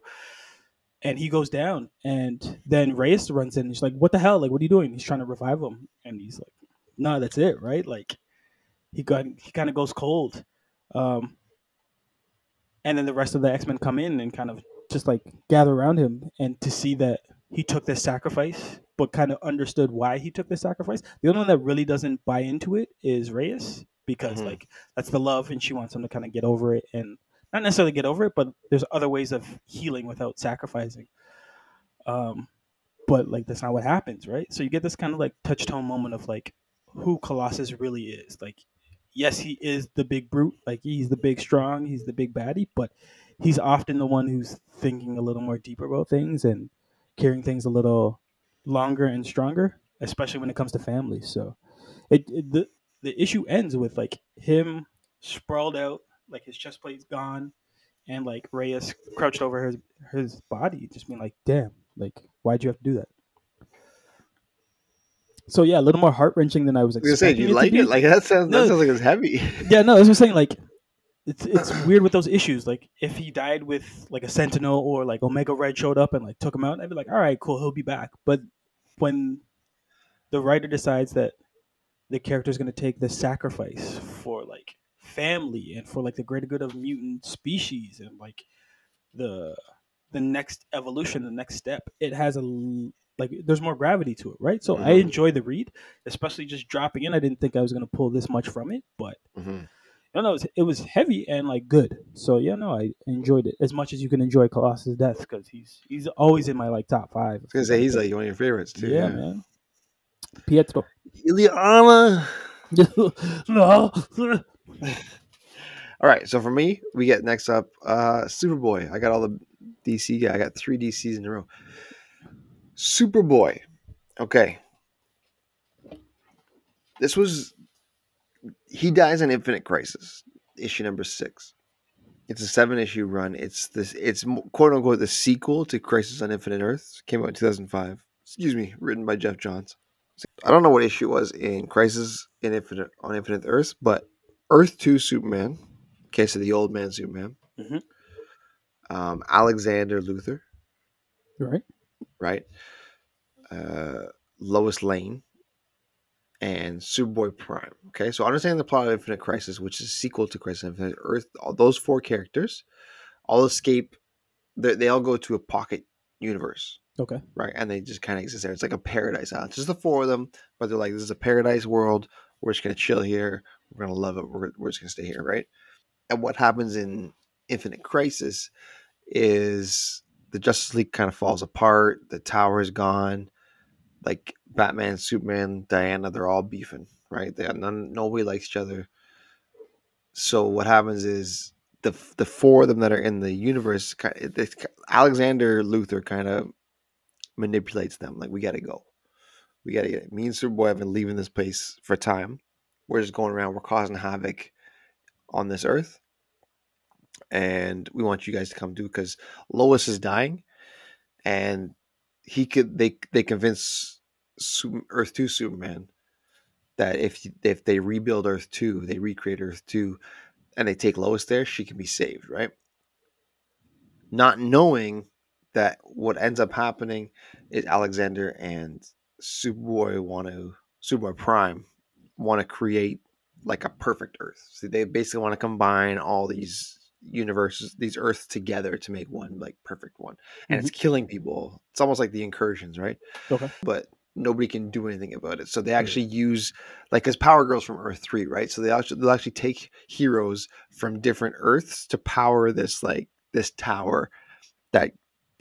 and he goes down, and then Reyes runs in, and he's like, what the hell, like, what are you doing? He's trying to revive him, and he's like, no, that's it, right? Like, he got he kind of goes cold, um, and then the rest of the X Men come in and kind of just like gather around him, and to see that he took this sacrifice, but kind of understood why he took this sacrifice. The only one that really doesn't buy into it is Reyes because Mhm. like that's the love, and she wants him to kind of get over it, and not necessarily get over it, but there's other ways of healing without sacrificing. Um, but like that's not what happens, right? So you get this kind of like touch tone moment of like who Colossus really is. Like, yes, he is the big brute, like he's the big strong, he's the big baddie, but he's often the one who's thinking a little more deeper about things and carrying things a little longer and stronger, especially when it comes to family. So it, it the the issue ends with like him sprawled out, like his chest plate's gone, and like Reyes crouched over his his body, just being like, "Damn, like why'd you have to do that?" So yeah, a little more heart wrenching than I was I was gonna say, expecting. you it to like be. it? Like that sounds No. that sounds like it's heavy. yeah, no, I was just saying like it's it's weird with those issues. Like if he died with like a Sentinel or like Omega Red showed up and like took him out, I'd be like, all right, cool, he'll be back. But when the writer decides that the character is going to take the sacrifice for like family and for like the greater good of mutant species and like the the next evolution, the next step, it has a like there's more gravity to it, right? So I Mhm. enjoy the read, especially just dropping in. I didn't think I was going to pull this much from it, but Mhm. No, no, it was, it was heavy and like good. So yeah, no, I enjoyed it as much as you can enjoy Colossus' death because he's he's always in my like top five. I was gonna say he's like one of your favorites too. yeah, man. Pietro. Ileana. [laughs] no. [laughs] All right, so for me, we get next up uh Superboy. I got all the DC guy. I got three DCs in a row. Superboy. Okay. This was he dies in Infinite Crisis, issue number six. It's a seven issue run. It's this. It's quote unquote the sequel to Crisis on Infinite Earths. Came out in two thousand five. Excuse me, written by Geoff Johns. I don't know what issue was in Crisis in Infinite on Infinite Earths, but Earth Two Superman, case of the old man Superman, Mhm. um, Alexander Luther, right. right? Uh, Lois Lane and Superboy Prime. Okay, so understanding the plot of Infinite Crisis, which is a sequel to Crisis on Infinite Earth, all those four characters all escape. They, they all go to a pocket universe, Okay. right? And they just kind of exist there. It's like a paradise island. It's just the four of them, but they're like, this is a paradise world. We're just gonna chill here. We're gonna love it. We're, we're just gonna stay here, right? And what happens in Infinite Crisis is the Justice League kind of falls apart. The tower is gone. Like Batman, Superman, Diana, they're all beefing, right? They none, nobody likes each other. So what happens is the the four of them that are in the universe, it- Alexander Luther kind of manipulates them. Like we got to go, we got to get. Me and Superboy have been leaving this place for time. We're just going around. We're causing havoc on this earth, and we want you guys to come do because Lois is dying, and he could they they convince Earth Two Superman that if if they rebuild Earth Two, they recreate Earth Two, and they take Lois there, she can be saved, right? Not knowing that what ends up happening is Alexander and Superboy want to Superboy Prime want to create like a perfect Earth. See, they basically want to combine all these universes, these Earths together to make one like perfect one, and mm-hmm. it's killing people. It's almost like the incursions, right? Okay, but nobody can do anything about it. So they actually mm-hmm. use like as Power Girls from Earth Three, right? So they actually they'll actually take heroes from different Earths to power this like this tower that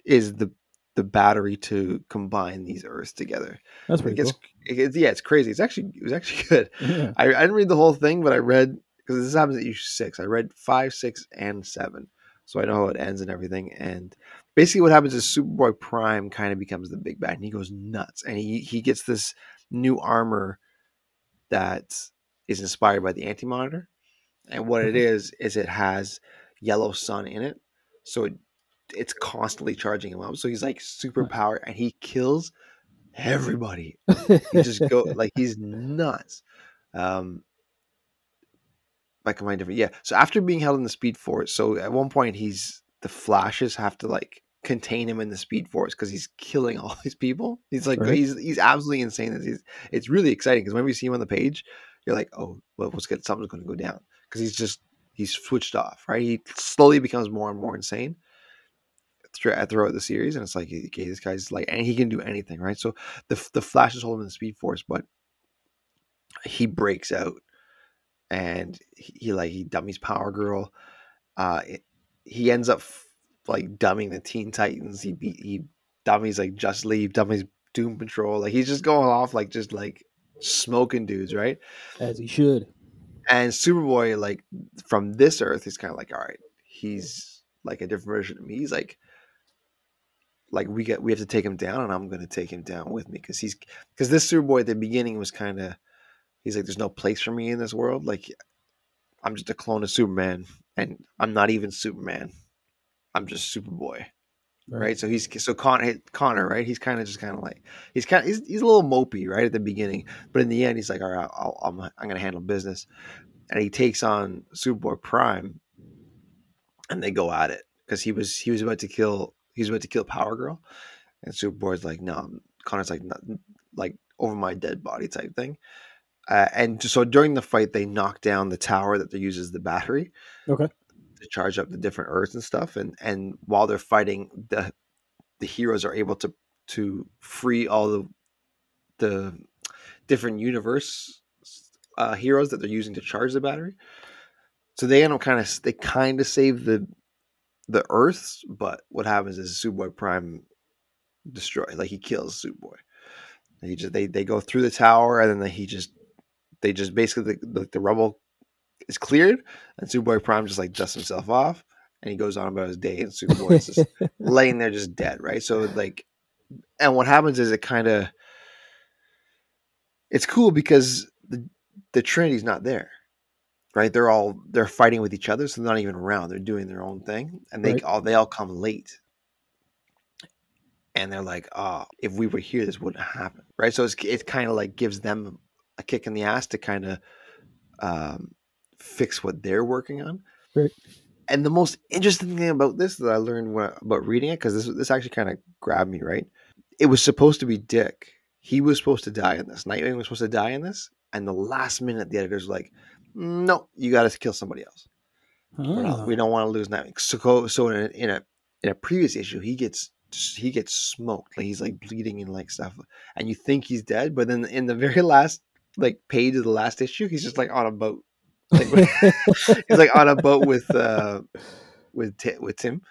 is the the battery to combine these Earths together. That's pretty it gets, cool. It gets, yeah, it's crazy. It's actually it was actually [laughs] good. Yeah. I, I didn't read the whole thing, but I read because this happens at issue six. I read five, six, and seven, so I know how it ends and everything. And basically, what happens is Superboy Prime kind of becomes the big bad, and he goes nuts, and he he gets this new armor that is inspired by the Anti Monitor, and what it mm-hmm. is is it has yellow sun in it, so it it's constantly charging him up. So he's like super power, and he kills everybody. [laughs] he just go like he's nuts. Um, am I different? Yeah. So after being held in the Speed Force, so at one point he's the Flashes have to like contain him in the Speed Force because he's killing [laughs] all these people. He's like right. he's he's absolutely insane. He's, it's really exciting because whenever you see him on the page, you're like, oh, well, what's good? Something's going to go down because he's just he's switched off. Right? He slowly becomes more and more insane uh, throughout the series, and it's like, okay, this guy's like, and he can do anything, right? So the the Flash is holding in the Speed Force, but he breaks out, and he, he like he dummies Power Girl. Uh, it, he ends up like dumbing the Teen Titans. He beat he dummies like Just Leave, dummies Doom Patrol. Like he's just going off like just like smoking dudes, right? As he should. And Superboy, like from this Earth, he's kind of like, all right, he's like a different version of me. He's like like we get we have to take him down, and I'm going to take him down with me because he's because this Superboy at the beginning was kind of he's like, there's no place for me in this world. Like I'm just a clone of Superman, and I'm not even Superman. I'm just Superboy. Right. right. So he's so Connor, Connor, right? He's kind of just kind of like he's kind of he's, he's a little mopey, right at the beginning, but in the end, he's like, all right, I'll, I'm I'm gonna handle business, and he takes on Superboy Prime, and they go at it because he was he was about to kill he's about to kill Power Girl, and Superboy's like, no, Connor's like, not, like over my dead body type thing. Uh, and so during the fight, they knock down the tower that they use as the battery. Okay. To charge up the different Earths and stuff, and and while they're fighting, the the heroes are able to to free all the the different universe uh, heroes that they're using to charge the battery. So they end up kind of they kind of save the the Earths, but what happens is Superboy Prime destroy like he kills Superboy. He just they they go through the tower and then he just they just basically the, the, the rubble is cleared and Superboy Prime just like dusts himself off and he goes on about his day and Superboy is just [laughs] laying there just dead, right? So like and what happens is it kind of it's cool because the the Trinity's not there right? They're all they're fighting with each other, so they're not even around. They're doing their own thing, and they right. all they all come late, and they're like, "Oh, if we were here, this wouldn't happen," right? So it's it kind of like gives them a kick in the ass to kind of um, fix what they're working on. Right. And the most interesting thing about this that I learned when, about reading it, because this this actually kind of grabbed me, right? It was supposed to be Dick. He was supposed to die in this. Nightwing was supposed to die in this, and the last minute, the editors like, no, you got to kill somebody else. Oh. we don't want to lose that. So, so in a, in a in a previous issue, he gets he gets smoked. Like he's like bleeding and like stuff, and you think he's dead, but then in the very [laughs] last like page of the last issue, he's just like on a boat. Like, [laughs] [laughs] he's like on a boat with uh with T- with Tim.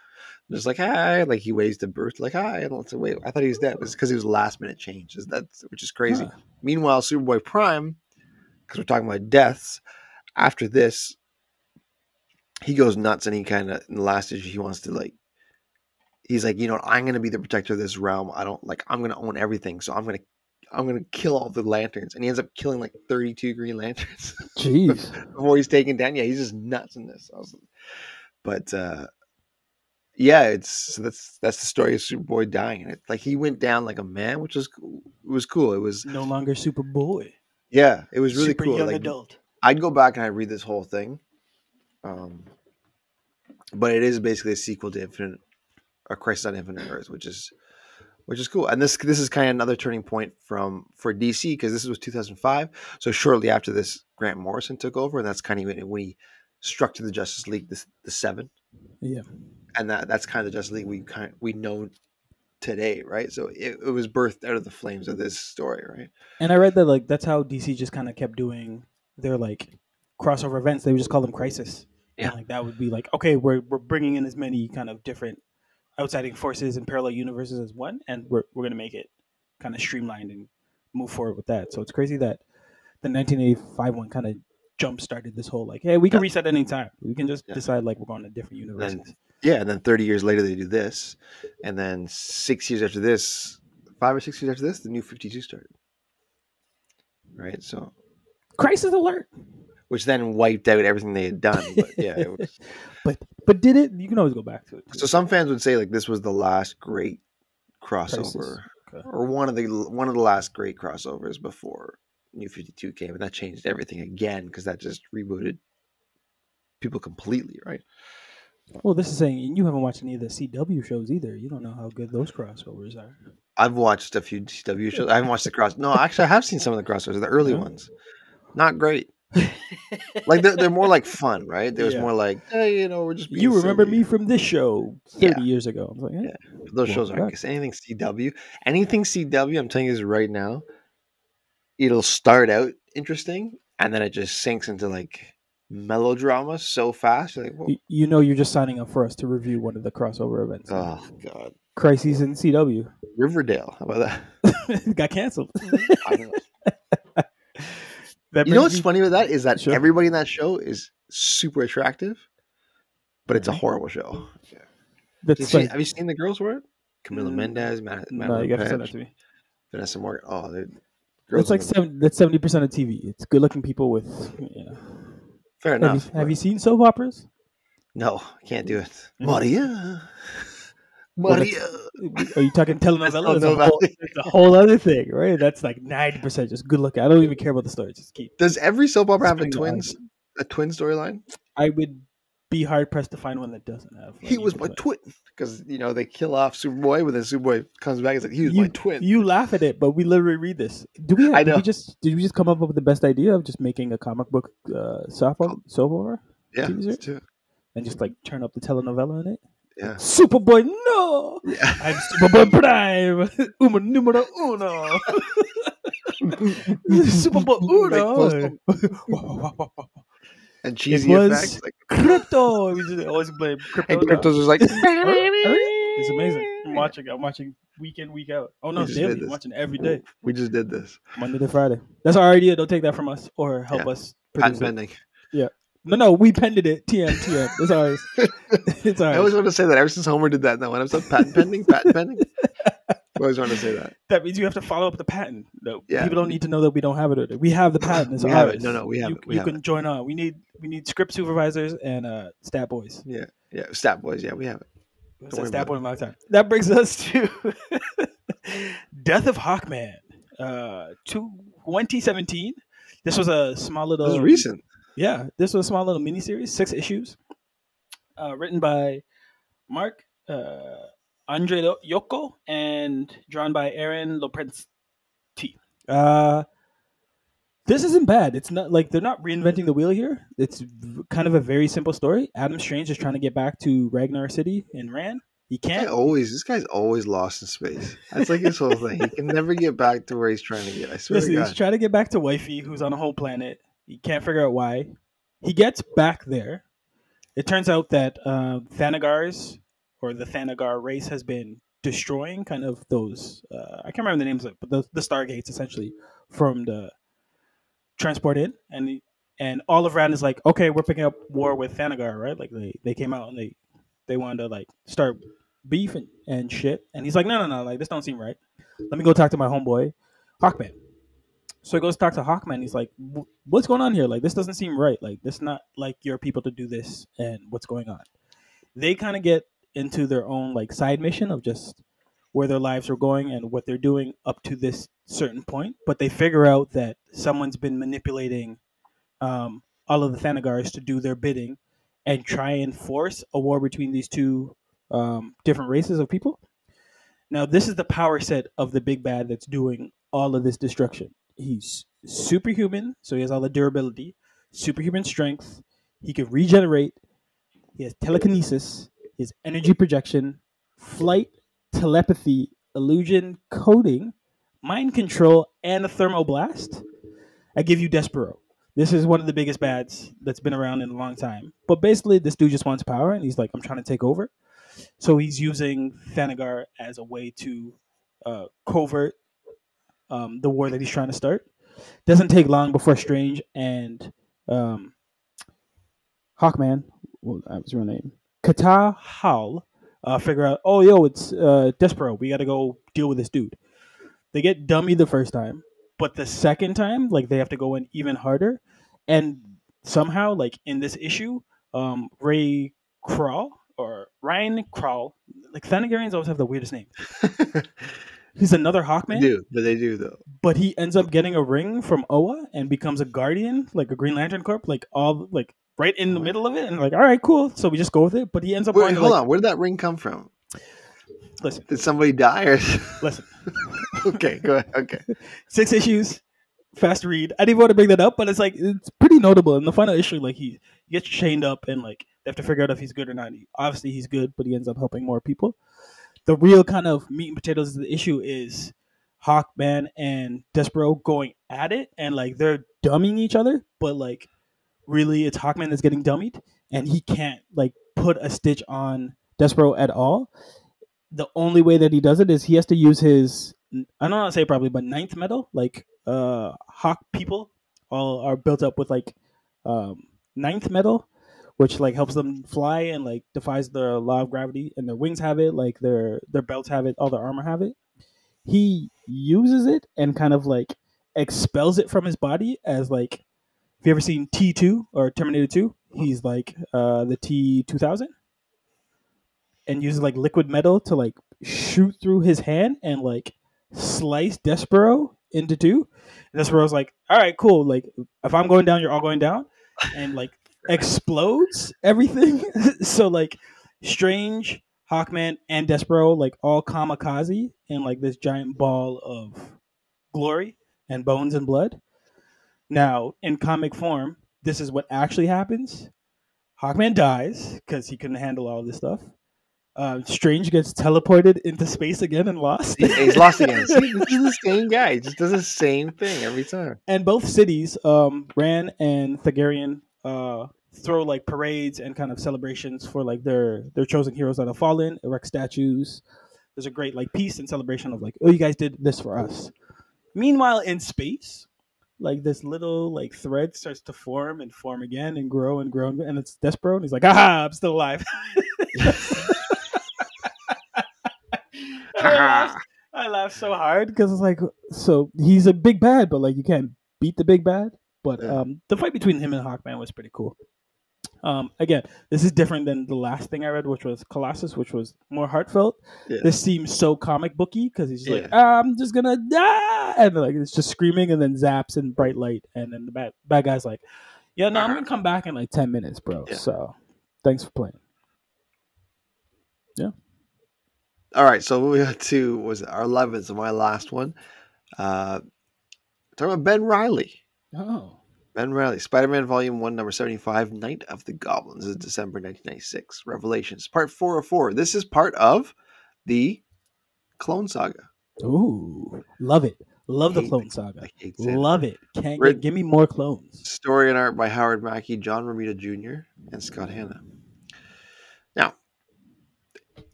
Just like hi, like he waves to Bruce, like hi. And let's wait, I thought he was dead. It's because he was last minute change. That's which is crazy. Huh. Meanwhile, Superboy Prime, because we're talking about deaths, after this, he goes nuts and he kind of in the last issue he wants to like he's like you know i'm gonna be the protector of this realm i don't like i'm gonna own everything so i'm gonna i'm gonna kill all the lanterns and he ends up killing like 32 green lanterns [laughs] jeez before he's taken down yeah he's just nuts in this was, but uh yeah, it's so that's that's the story of Superboy dying, it like he went down like a man, which was cool. it was cool. It was No longer Superboy. yeah, it was really Super cool. young Like, adult. I'd go back and I'd read this whole thing. Um, but it is basically a sequel to Infinite, or Crisis on Infinite Earths, which is which is cool. And this this is kind of another turning point from for DC because this was 2005. So shortly after this, Grant Morrison took over, and that's kind of when, when he to the Justice League, this the seven, Yeah. and that that's kind of the Justice League we kind we know today, right? So it, it was birthed out of the flames of this story, right? And I read that like that's how DC just kind of kept doing their like crossover events. They would just call them Crisis. Yeah. And, like that would be like okay, we're we're bringing in as many kind of different outsiding forces and parallel universes as one, and we're we're gonna make it kind of streamlined and move forward with that. So it's crazy that the 1985 one kind of jump started this whole like, hey, we can Yeah. reset any time. We can just Yeah. decide like we're going to different universes. Yeah, and then 30 years later they do this, and then six years after this, five or six years after this, the new 52 started. Right, so Crisis alert! Which then wiped out everything they had done. But [laughs] yeah, it was, but but did it? You can always go back to it. so some fans would say like this was the last great crossover, Okay. or one of the one of the last great crossovers before New 52 came, and that changed everything again because that just rebooted people completely, right? Well, this is saying you haven't watched any of the CW shows either. You don't know how good those crossovers are. I've watched a few CW shows. I haven't watched the cross. No, actually, I have seen some of the crossovers, the early Yeah. ones. Not great. Like they're, they're more like [laughs] fun, right? There was Yeah. more like, hey, you know, we're just. Being you remember silly." me from this show 30 Yeah. years ago. I was like, eh. Yeah. Those shows aren't. Because anything CW, anything CW, I'm telling you this right now. It'll start out interesting, and then it just sinks into like melodrama so fast. You're like, Whoa. Y- you know, you're just signing up for us to review one of the crossover events. oh god, Crises in CW Riverdale. How about that? [laughs] got canceled. I don't know. That You know what's me- funny with that is that Sure. everybody in that show is super attractive, but it's a horrible show. Have That's you, seen, have you seen the girls for it? Camila Mm, Mendes, no, you got to send that to me. Vanessa Morgan. Oh, they're That's like seven, that's seventy percent of TV. It's good looking people with. You fair Have, enough. you, have you seen soap operas? No, can't do it. [laughs] Mhm. Maria. Well. Are you talking [laughs] telenovela? It's a, whole, a whole other thing, right? That's like ninety percent just good looking. I don't even care about the story. Just keep. Does every soap opera have a twins a twin storyline? I would be hard pressed to find one that doesn't have. like, He was my twin. because you know they kill off Superboy, but then Superboy comes back. It's like he was You, my twin. you laugh at it, but we literally read this. Do we? [laughs] I Did know. we just did we just come up with the best idea of just making a comic book uh, soap opera, yeah, TV let's do it. and just like turn up the telenovela in it? Yeah, Superboy, no! yeah. [laughs] I'm Superboy Prime, [laughs] Uma numero uno. [laughs] Superboy uno. and cheesy was- effects. Like, Krypto. We just always blame krypto. and Krypto's just like, It's amazing. I'm watching. I'm watching week in, week out. Oh no, daily. I'm watching every day, We just did this. Monday to Friday. That's our idea. Don't take that from us or help Yeah. us produce it. pending. No, no, we penned it. TM, TM. It's ours. [laughs] it's ours. I always want to say that ever since Homer did that. in That one episode, patent pending, patent pending. I [laughs] always wanted to say that. That means you have to follow up the patent. No, Yeah. people don't need to know that we don't have it. We have the patent. It's We ours. have it. No, no, we have you, it. We you have can join on. We need we need script supervisors and uh, stat boys. Yeah, yeah. Stat boys. Yeah, we have it. Don't stat boy in my time? That brings us to [laughs] Death of Hawkman, uh, two- 2017. This was a small little. This is recent. Yeah, this was a small little miniseries, six issues, uh, written by Marc uh, Andre Yoko and drawn by Aaron Lopresti. Uh, this isn't bad. It's not like they're not reinventing the wheel here. It's kind of a very simple story. Adam Strange is trying to get back to Ranagar City in Rann. He can't. always, this guy's always lost in space. That's like his whole thing. He can never get back to where he's trying to get. I swear Listen, he's trying to get back to Wifey, who's on a whole planet. He can't figure out why. He gets back there. It turns out that uh, Thanagars, or the Thanagar race, has been destroying kind of those. Uh, I can't remember the names of it, but the, the Stargates essentially from the transport in, and and all of Rann is like, okay, we're picking up war with Thanagar, right? Like they they came out and they they wanted to like start beef and, and shit, and he's like, no, no, no, like this don't seem right. Let me go talk to my homeboy, Hawkman. So he goes to talk to Hawkman. He's like, "What's going on here? Like, this doesn't seem right. Like, this not like your people to do this, and what's going on?" They kind of get into their own like side mission of just where their lives are going and what they're doing up to this certain point. But they figure out that someone's been manipulating um, all of the Thanagars to do their bidding and try and force a war between these two um, different races of people. Now, this is the power set of the big bad that's doing all of this destruction. He's superhuman, so he has all the durability, superhuman strength. He can regenerate. He has telekinesis. Has energy projection, flight, telepathy, illusion, coding, mind control, and a thermoblast. I give you Despero. This is one of the biggest bads that's been around in a long time. But basically, this dude just wants power, and he's like, I'm trying to take over. So he's using Thanagar as a way to uh, covert um, the war that he's trying to start. Doesn't take long before Strange and um, Hawkman, well, that was her name, Katar Hol, uh, figure out, oh, yo, it's uh, Despero. We got to go deal with this dude. They get dummy the first time, but the second time, like, they have to go in even harder. And somehow, like, in this issue, um, Ray Crawl, or Ryan Crawl, like, Thanagarians always have the weirdest name. [laughs] He's another They Hawkman, do, but they do though. but he ends up getting a ring from Oa and becomes a guardian, like a Green Lantern Corp, like all like right in the middle of it, and like, all right, cool. So we just go with it. But he ends up Wait, going hold like, on. Where did that ring come from? listen, Did somebody die or? [laughs] listen, [laughs] okay, go ahead. Okay. six issues, fast read. I didn't want to bring that up, but it's like it's pretty notable. In the final issue, like he, he gets chained up and like they have to figure out if he's good or not. He, obviously, he's good, but he ends up helping more people. The real kind of meat and potatoes the issue is Hawkman and Despero going at it, and like they're dumbing each other, but like really, it's Hawkman that's getting dummied, and he can't like put a stitch on Despero at all. The only way that he does it is he has to use his I don't want to say probably, but Nth metal, like uh hawk people all are built up with like um Nth metal, which like helps them fly and like defies the law of gravity and their wings have it, like their their belts have it, all their armor have it. He uses it and kind of like expels it from his body as like have you ever seen T two or Terminator two? He's like uh the T two thousand and uses like liquid metal to like shoot through his hand and like slice Despero into two. And Despero's like, all right, cool. Like if I'm going down, you're all going down, and like explodes everything. [laughs] so like Strange, Hawkman, and Despero like all kamikaze in like this giant ball of glory and bones and blood. Now in comic form, this is what actually happens. Hawkman dies because he couldn't handle all this stuff. Uh, Strange gets teleported into space again and lost. He's lost again. [laughs] See, this is the same guy. He just does the same thing every time. and both cities, um, Rann and Thagarian, uh, throw like parades and kind of celebrations for like their their chosen heroes that have fallen, erect statues. There's a great like peace and celebration of like, oh, you guys did this for us. Meanwhile, in space, like this little like thread starts to form and form again and grow and grow and, and it's Despero and he's like, aha, I'm still alive. [laughs] I laughed- I laughed so hard because it's like, so he's a big bad, but like you can't beat the big bad. But Yeah. um, the fight between him and Hawkman was pretty cool. Um, again, this is different than the last thing I read, which was Colossus, which was more heartfelt. Yeah. This seems so comic booky because he's just like, I'm just gonna die, and like it's just screaming, and then zaps and bright light, and then the bad bad guy's like, Yeah, no, I'm gonna come back in like ten minutes, bro. Yeah. So, thanks for playing. Yeah. All right, so what we got to was our 11th, so my last one. Uh, talking about Ben Reilly. Oh, Ben Reilly, Spider Man Volume 1, Number 75, Night of the Goblins. Is December 1996. Revelations, Part 404. This is part of the Clone Saga. ooh, love it. Love the Clone Saga. Love it. Can't get, give me more clones. Story and art by Howard Mackie, John Romita Jr., and Scott Hanna. Now,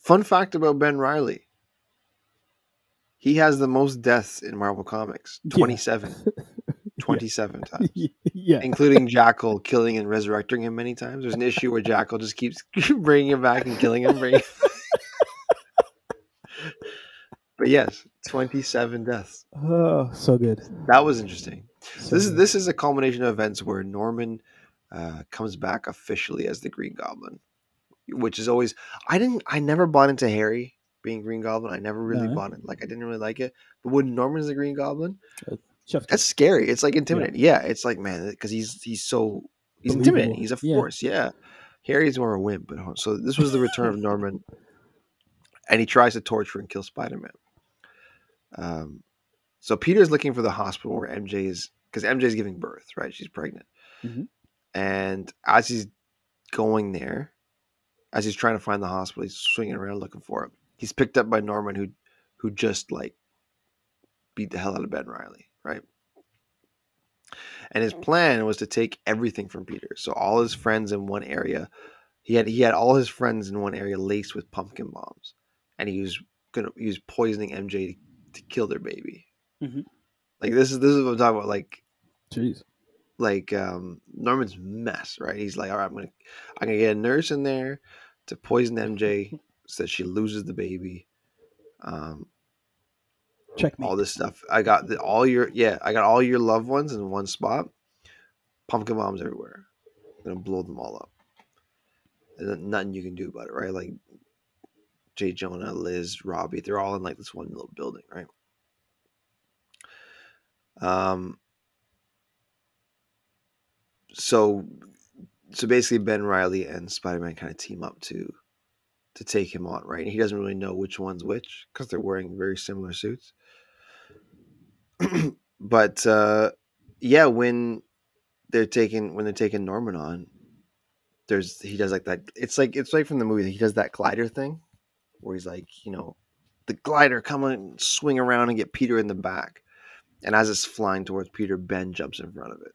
fun fact about Ben Reilly he has the most deaths in Marvel Comics Yeah. 27. [laughs] 27 times. [laughs] yeah. Including Jackal killing and resurrecting him many times. There's an issue where Jackal just keeps [laughs] bringing him back and killing him. Bringing... but yes, 27 deaths. Oh, so good. That was interesting. So this is this is a culmination of events where Norman uh, comes back officially as the Green Goblin. which is always I didn't I never bought into Harry being Green Goblin. I never really No. bought it. Like I didn't really like it. But when Norman's the Green Goblin, that's scary. It's like intimidating. Yeah, it's like man, because he's he's so he's intimidating. He's a force. Yeah. Harry's more a wimp, but so this was the return of [laughs] Norman, and he tries to torture and kill Spider Man. Um, so Peter's looking for the hospital where MJ is because MJ is giving birth, right? She's pregnant, Mhm. and as he's going there, as he's trying to find the hospital, he's swinging around looking for it. He's picked up by Norman, who who just like beat the hell out of Ben Reilly, right? And his plan was to take everything from Peter. So all his friends in one area, he had he had all his friends in one area laced with pumpkin bombs, and he was gonna he was poisoning MJ to, to kill their baby. Mhm. Like this is this is what I'm talking about. Like Jeez. like um Norman's mess, right? He's like, all right, I'm gonna I'm gonna get a nurse in there to poison MJ [laughs] so that she loses the baby. Um, Check me. all this stuff. I got the, all your yeah, I got all your loved ones in one spot. Pumpkin bombs everywhere. I'm gonna blow them all up. And nothing you can do about it, right? Like Jay Jonah, Liz, Robbie, they're all in like this one little building, right? Um so so basically Ben Reilly and Spider-Man kind of team up to to take him on, right? He doesn't really know which one's which because they're wearing very similar suits. [clears throat] but uh yeah, when they're taking when they're taking Norman on, there's he does like that. It's like it's like from the movie. That he does that glider thing where he's like, you know, the glider come and swing around and get Peter in the back. And as it's flying towards Peter, Ben jumps in front of it,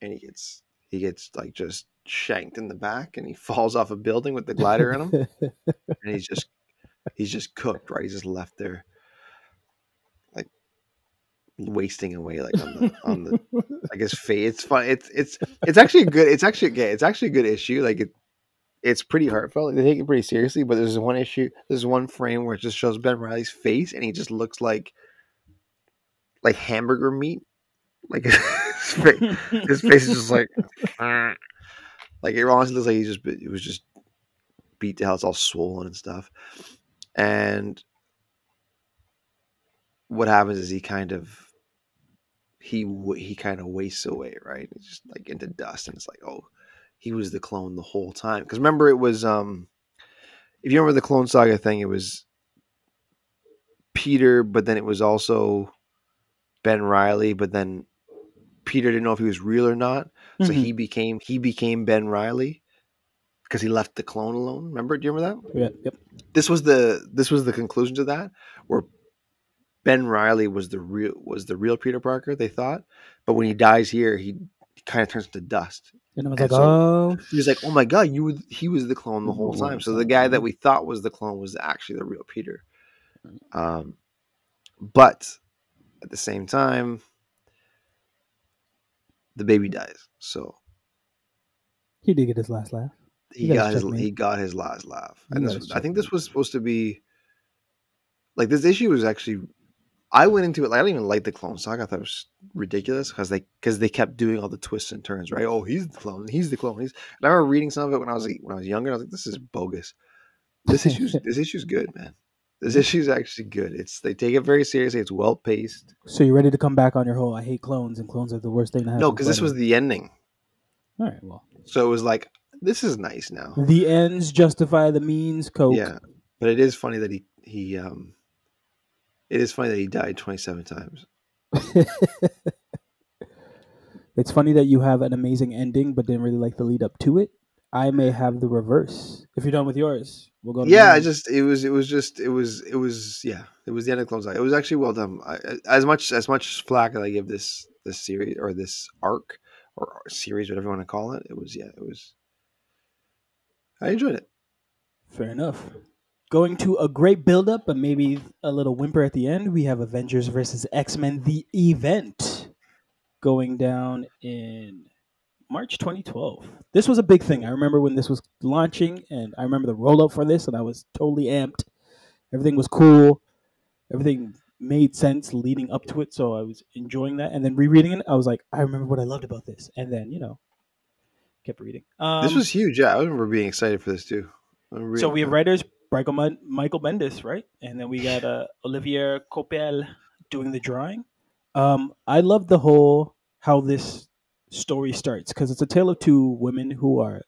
and he gets he gets like just shanked in the back, and he [laughs] falls off a building with the glider in him, [laughs] and he's just he's just cooked. Right, he's just left there, like wasting away, like on the on the like his face. It's fun. It's it's it's actually a good. It's actually yeah, it's actually a good issue. Like it, it's pretty heartfelt. They take it pretty seriously. But there's one issue. There's one frame where it just shows Ben Reilly's face, and he just looks like like hamburger meat. Like [laughs] his face, his face is just like like it honestly looks like he just it was just beat to hell. It's all swollen and stuff. And what happens is he kind of he he kind of wastes away, right? It's just like into dust, and it's like, oh, he was the clone the whole time. Because remember, it was um, if you remember the Clone Saga thing, it was Peter, but then it was also Ben Reilly, but then Peter didn't know if he was real or not, so Mhm. he became he became Ben Reilly because he left the clone alone. Remember? Do you remember that? Yeah, yep. this was the this was the conclusion to that where Ben Reilly was the real was the real Peter Parker they thought but when he dies here he kind of turns to dust And I was And like, so- oh, he was like oh my god you were, he was the clone the whole time so the guy that we thought was the clone was actually the real Peter um but at the same time the baby dies so he did get his last laugh. he You got his he got his last laugh. And this, was- I think this was supposed to be like this issue was actually I went into it like I didn't even like the clone saga. I thought it was ridiculous because they because they kept doing all the twists and turns, right? Oh, he's the clone, he's the clone. He's and I remember reading some of it when I was like, when I was younger. I was like, this is bogus. This issue's [laughs] this issue's good, man. This issue's actually good. It's they take it very seriously. It's well paced. So you're ready to come back on your whole I hate clones and clones are the worst thing to happen. No, because this was the ending, all right. Well, so it was like this is nice now. the ends justify the means. Coke. Yeah, but it is funny that he he um, it is funny that he died twenty seven times. [laughs] it's funny that you have an amazing ending, but didn't really like the lead up to it. I may have the reverse. If you're done with yours, we'll go. To Yeah, I just it was it was just it was it was yeah it was the end of Clone Saga. It was actually well done. I, as much as much flack that I give this this series or this arc or series whatever you want to call it, it was yeah it was. I enjoyed it. Fair enough. Going to a great build up, but maybe a little whimper at the end. We have Avengers versus X Men, the event, going down in March 2012. This was a big thing. I remember when this was launching, and I remember the rollout for this, and I was totally amped. Everything was cool. Everything made sense leading up to it, so I was enjoying that. And then rereading it, I was like, I remember what I loved about this. And then, you know, kept reading. Um, this was huge. Yeah, I remember being excited for this too. So we have writers Michael, Michael Bendis, right? And then we got uh, Olivier Coipel doing the drawing. Um, I love the whole how this story starts because it's a tale of two women who are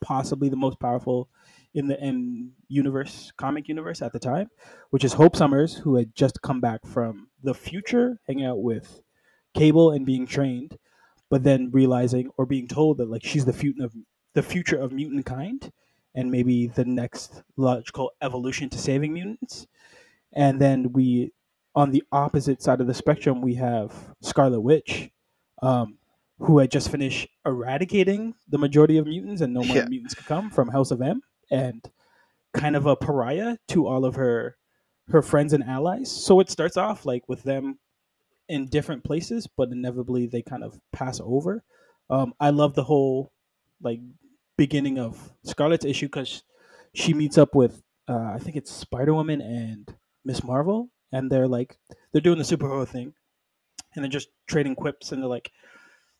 possibly the most powerful in the M universe, comic universe at the time, which is Hope Summers, who had just come back from the future, hanging out with Cable and being trained, but then realizing or being told that like she's the future of the future of mutant kind and maybe the next logical evolution to saving mutants. And then we, on the opposite side of the spectrum, we have Scarlet Witch, um, who had just finished eradicating the majority of mutants, and no more Yeah. mutants could come from House of M, and kind of a pariah to all of her her friends and allies. So it starts off like with them in different places, but inevitably they kind of pass over. Um, I love the whole like beginning of Scarlet's issue because she meets up with uh, I think it's Spider Woman and Miss Marvel, and they're like they're doing the superhero thing, and they're just trading quips, and they're like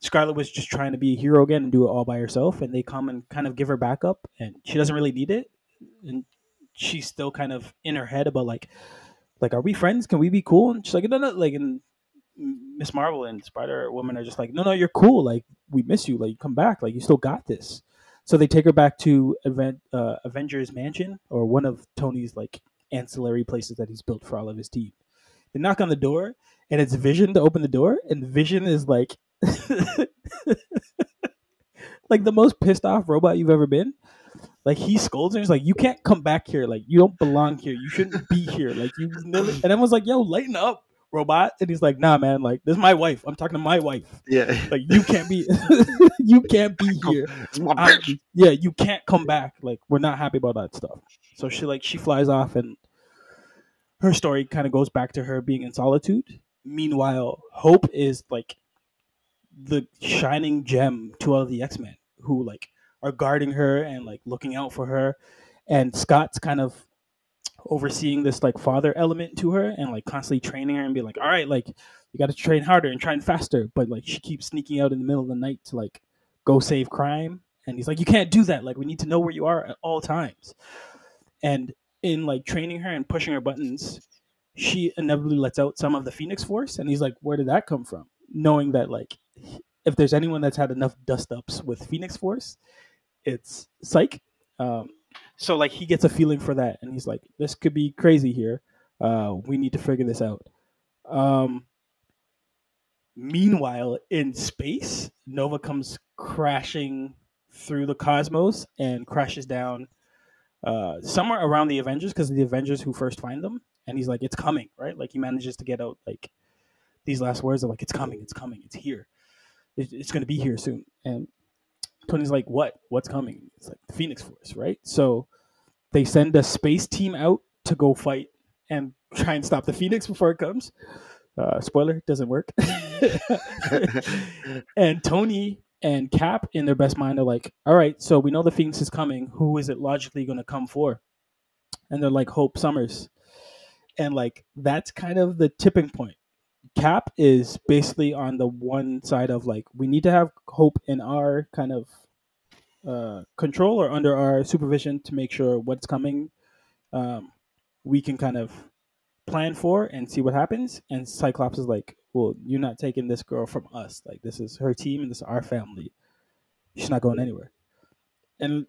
Scarlet was just trying to be a hero again and do it all by herself, and they come and kind of give her backup, and she doesn't really need it, and she's still kind of in her head about like like are we friends? Can we be cool? And she's like no no like and Miss Marvel and Spider Woman are just like, no, no, you're cool. Like, we miss you. Like, come back. Like, you still got this. So they take her back to Aven- uh, Avengers Mansion or one of Tony's like ancillary places that he's built for all of his team. They knock on the door, and it's Vision to open the door, and Vision is like, [laughs] like the most pissed off robot you've ever been. Like he scolds her. He's like, "You can't come back here. Like you don't belong here. You shouldn't be here. Like you." [laughs] Never... And everyone's like, "Yo, lighten up." robot and he's like nah man like this is my wife i'm talking to my wife yeah. like you can't be [laughs] you can't be here It's my I- yeah you can't come back like we're not happy about that stuff so she like she flies off and her story kind of goes back to her being in solitude meanwhile hope is like the shining gem to all of the x-men who like are guarding her and like looking out for her. And scott's kind of overseeing this like father element to her and like constantly training her and be like all right like you got to train harder and train faster. But like she keeps sneaking out in the middle of the night to like go save crime. And he's like you can't do that. Like we need to know where you are at all times. And in like training her and pushing her buttons she inevitably lets out some of the phoenix force. And he's like where did that come from knowing that like if there's anyone that's had enough dust ups with phoenix force it's Cyke. Um, so like he gets a feeling for that and he's like this could be crazy here. Uh, we need to figure this out. Um, meanwhile in space nova comes crashing through the cosmos and crashes down uh, somewhere around the avengers because the avengers who first find them and he's like it's coming right? Like he manages to get out like these last words are like it's coming it's coming it's here. It- it's going to be here soon. And tony's like what? What's coming? It's like the phoenix force right? So they send a space team out to go fight and try and stop the phoenix before it comes. Uh, spoiler doesn't work. [laughs] And tony and cap in their best mind are like all right so we know the phoenix is coming. Who is it logically going to come for? And they're like hope summers. And like that's kind of the tipping point cap is basically on the one side of like we need to have hope in our kind of uh, control or under our supervision to make sure what's coming um, we can kind of plan for and see what happens. And cyclops is like well you're not taking this girl from us. Like this is her team and this is our family. She's not going anywhere. And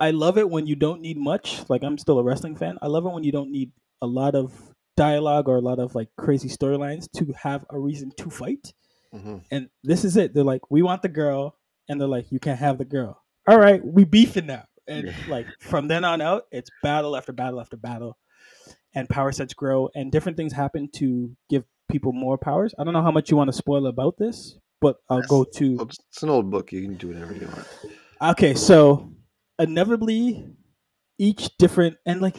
i love it when you don't need much. Like i'm still a wrestling fan. I love it when you don't need a lot of dialogue or a lot of like crazy storylines to have a reason to fight. Mhm. and this is it. They're like we want the girl and they're like you can't have the girl. All right we beefing now. And [laughs] like from then on out it's battle after battle after battle and power sets grow and different things happen to give people more powers. I don't know how much you want to spoil about this but i'll go to it's an old book. You can do whatever you want. okay so inevitably each different and like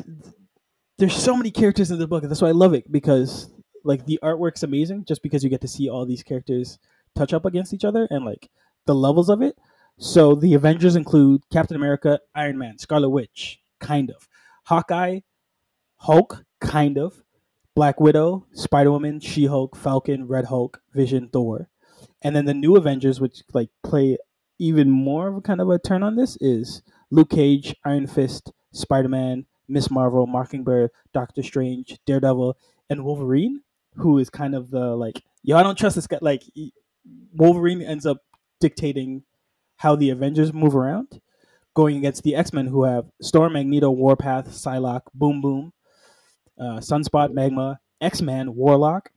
there's so many characters in the book that's why i love it because like the artwork's amazing just because you get to see all these characters touch up against each other and like the levels of it. So the avengers include captain america iron man scarlet witch kind of. Hawkeye hulk kind of. Black widow spider-woman she-hulk falcon red hulk vision thor. And then the new avengers which like play even more of a kind of a turn on this is Luke Cage, Iron Fist, Spider Man, Miss Marvel, Mockingbird, Doctor Strange, Daredevil, and Wolverine, who is kind of the like, yo, I don't trust this guy. Like, Wolverine ends up dictating how the Avengers move around, going against the X Men, who have Storm, Magneto, Warpath, Psylocke, Boom Boom, uh, Sunspot, Magma, X Man, Warlock,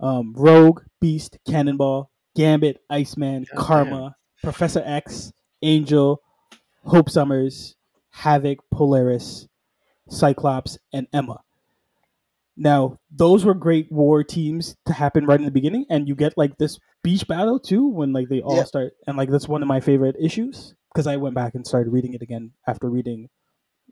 um, Rogue, Beast, Cannonball, Gambit, Iceman, God Karma, Professor X, Angel, Hope Summers, Havoc, Polaris, Cyclops, and Emma. Now, those were great war teams to happen right in the beginning, and you get like this beach battle too when like they all Yeah. start, and like that's one of my favorite issues because I went back and started reading it again after reading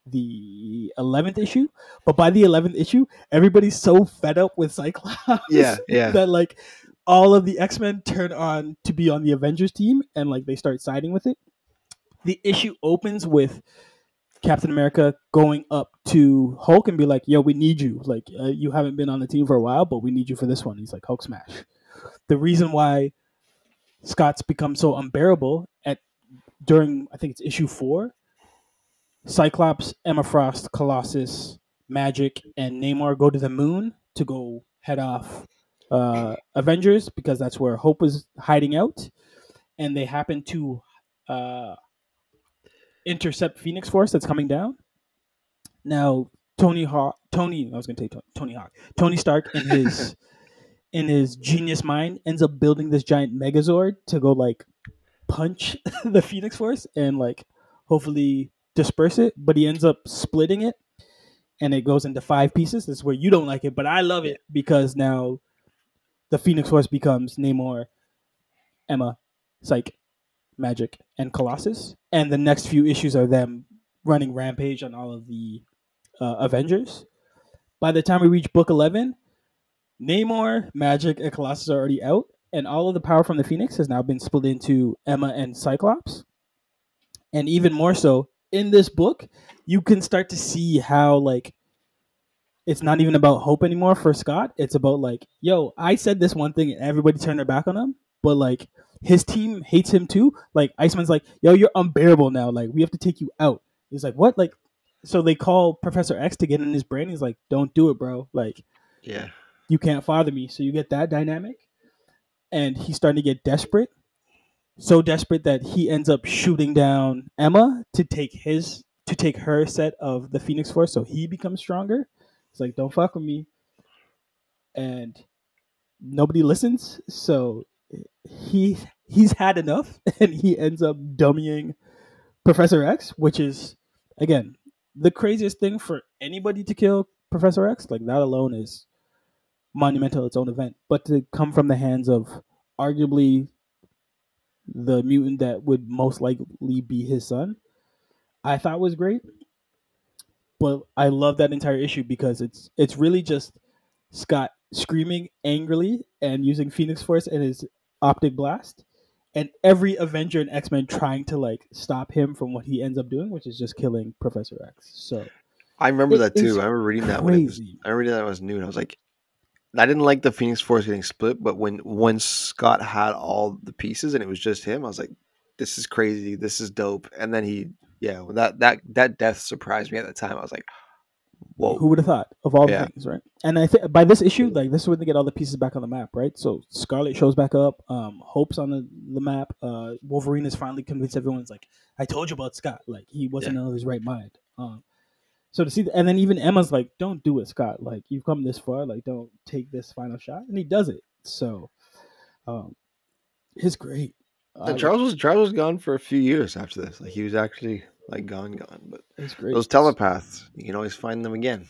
the eleventh issue. But by the eleventh issue, everybody's so fed up with Cyclops Yeah, yeah. [laughs] that like all of the X Men turn on to be on the Avengers team, and like they start siding with it. The issue opens with Captain America going up to Hulk and be like, "Yo, we need you. Like, uh, you haven't been on the team for a while, but we need you for this one." He's like, "Hulk smash." The reason why Scott's become so unbearable at during I think it's issue four, Cyclops, Emma Frost, Colossus, Magik, and Namor go to the moon to go head off uh, Avengers because that's where Hope is hiding out, and they happen to uh, intercept Phoenix Force that's coming down. Now, Tony Hawk, Tony, I was going to say Tony, Tony Hawk, Tony Stark, in his [laughs] in his genius mind, ends up building this giant Megazord to go like punch [laughs] the Phoenix Force and like hopefully disperse it. But he ends up splitting it, and it goes into five pieces. This is where you don't like it, but I love it because now the Phoenix Force becomes Namor, Emma, Cyke, Magik, and Colossus. And the next few issues are them running rampage on all of the uh, Avengers. By the time we reach book 11, Namor, Magic, and Colossus are already out, and all of the power from the Phoenix has now been split into Emma and Cyclops. And even more so, in this book, you can start to see how, like, it's not even about hope anymore for Scott. It's about, like, yo, I said this one thing and everybody turned their back on him, but, like, his team hates him too. Like, Iceman's like, yo, you're unbearable now. Like, we have to take you out. He's like, what? Like, so they call Professor X to get in his brain. He's like, don't do it, bro. Like, Yeah. you can't father me. So you get that dynamic. And he's starting to get desperate. So desperate that he ends up shooting down Emma to take his to take her set of the Phoenix Force so he becomes stronger. It's like, don't fuck with me. And nobody listens. So he he's had enough [laughs] and he ends up dummying Professor X, which is again the craziest thing for anybody to kill Professor X. Like that alone is monumental its own event. But to come from the hands of arguably the mutant that would most likely be his son, I thought was great. But I love that entire issue because it's it's really just Scott screaming angrily and using Phoenix Force and his optic blast, and every Avenger and X Men trying to like stop him from what he ends up doing, which is just killing Professor X. So I remember that too. I remember reading that when it was. I remember that when was new, and I was like, I didn't like the Phoenix Force getting split, but when when Scott had all the pieces and it was just him, I was like, this is crazy. This is dope. And then he, yeah, that that that death surprised me at the time. I was like, whoa. Who would have thought of all the Yeah. things, right? And I think by this issue, like this is when they get all the pieces back on the map, right? So Scarlet shows back up, um, Hope's on the, the map. Uh, Wolverine is finally convinced everyone's like, I told you about Scott. Like he wasn't in his right mind. Um, so to see, and then even Emma's like, "Don't do it, Scott. Like you've come this far. Like don't take this final shot." And he does it. So, um, it's great. And Uh, Charles was Charles was gone for a few years after this. Like he was actually like gone, gone. But it's great. those telepaths, you can always find them again.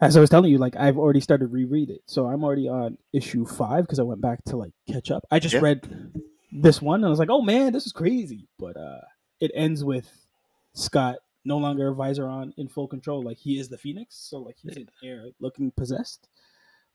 As I was telling you, like I've already started reread it, so I'm already on issue five because I went back to like catch up. I just Yeah. read this one and I was like, "Oh man, this is crazy!" But uh, it ends with Scott no longer a visor on in full control. Like he is the Phoenix, so like he's in air, looking possessed.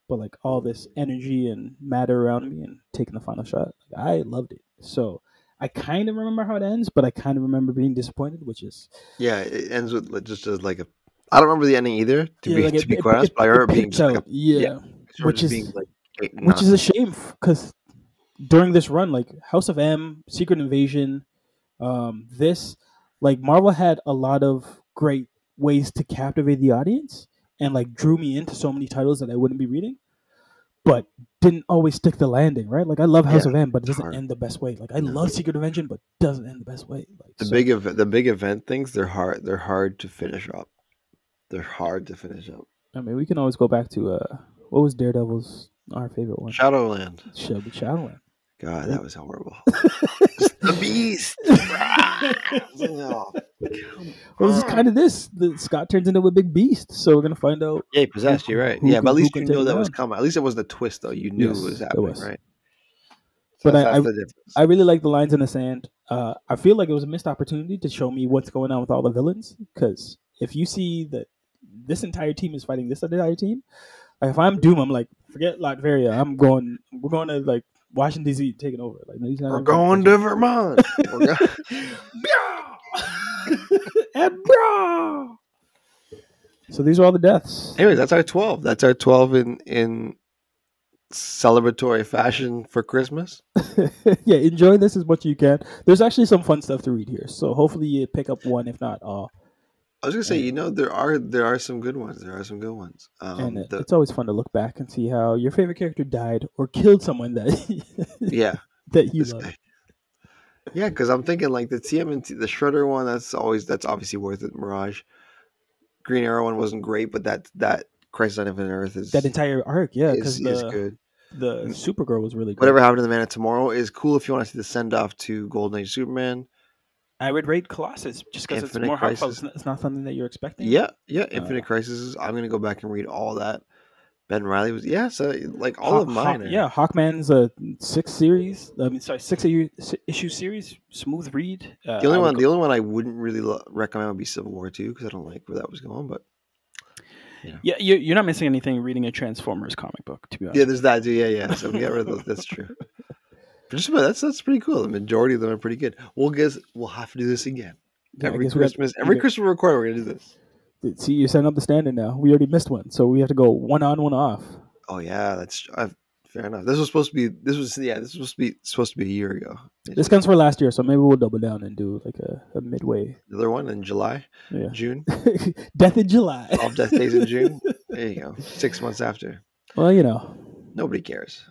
But like all this energy and matter around me and taking the final shot, like, I loved it. So I kind of remember how it ends, but I kind of remember being disappointed, which is Yeah, it ends with just as like a. I don't remember the ending either. To yeah, be like to it- be quite honest, but I remember being just like a, yeah. yeah, which is- like, which is a shame because during this run, like House of M, Secret Invasion, um, this like Marvel had a lot of great ways to captivate the audience and like drew me into so many titles that I wouldn't be reading, but didn't always stick the landing, right? Like I love House Yeah, of M, but it doesn't hard. end the best way. Like I No. love Secret Invasion, but doesn't end the best way. Like The so- big event, the big event things, they're hard. They're hard to finish up. They're hard to finish up. I mean, we can always go back to uh, what was Daredevil's our favorite one? Shadowland. Shadowland. God, that was horrible. [laughs] the beast. [laughs] Oh, Well, this is kind of this. The, Scott turns into a big beast, so we're gonna find out. yeah, he possessed. You're right. Who yeah, but at least you know that was coming. At least it was the twist, though. You knew Yes, it was it happening, was. right? But that's, I- I-. I really like the lines in the sand. Uh, I feel like it was a missed opportunity to show me what's going on with all the villains. Because if you see that this entire team is fighting this entire team, like if I'm Doom, I'm like, forget Latveria. I'm going. We're going to like Washington D.C. taking over. Like these We're going to Vermont. We're go- [laughs] [laughs] and bro. So these are all the deaths. Anyways, that's our twelve. That's our twelve in in celebratory fashion for Christmas. [laughs] yeah, enjoy this as much as you can. There's actually some fun stuff to read here, so hopefully you pick up one, if not all. I was gonna say, Yeah. you know, there are there are some good ones. There are some good ones. Um, and the- it's always fun to look back and see how your favorite character died or killed someone that [laughs] yeah, that you love. Yeah, because I'm thinking like the TMNT, the Shredder one. That's always that's obviously worth it. Mirage, Green Arrow one wasn't great, but that that Crisis on Infinite Earth is That entire arc, yeah, is, because is the good. the Supergirl was really good. Whatever happened to the Man of Tomorrow is cool if you want to see the send off to Golden Age Superman. I would rate Colossus just because it's more heartfelt. Crisis. It's not, it's not something that you're expecting. Yeah, yeah. Infinite Uh, Crisis. I'm gonna go back and read all that. Ben Reilly was yeah. So like all Hawk- of mine. Hawk- are- yeah, Hawkman's a six series. I mean, sorry, six issue, issue series. Smooth read. Uh, The only one, go- the only one I wouldn't really lo- recommend would be Civil War Two because I don't like where that was going. But yeah, you're, you're not missing anything reading a Transformers comic book. To be honest, yeah, there's that too. Yeah, yeah. So we got rid of those. That's true. [laughs] Just about that's that's pretty cool. The majority of them are pretty good. We'll guess we'll have to do this again Yeah, every got- Christmas. every got- Christmas record, we're gonna do this. See, you're setting up the standard now. We already missed one, so we have to go one on, one off. Oh yeah, that's uh, fair enough. This was supposed to be. This was yeah. This was supposed to be supposed to be a year ago. This comes for last year, so maybe we'll double down and do like a, a midway. Another one in July, Yeah, June. [laughs] Death in July. All death days in June. [laughs] There you go. Six months after. Well, you know, Nobody cares.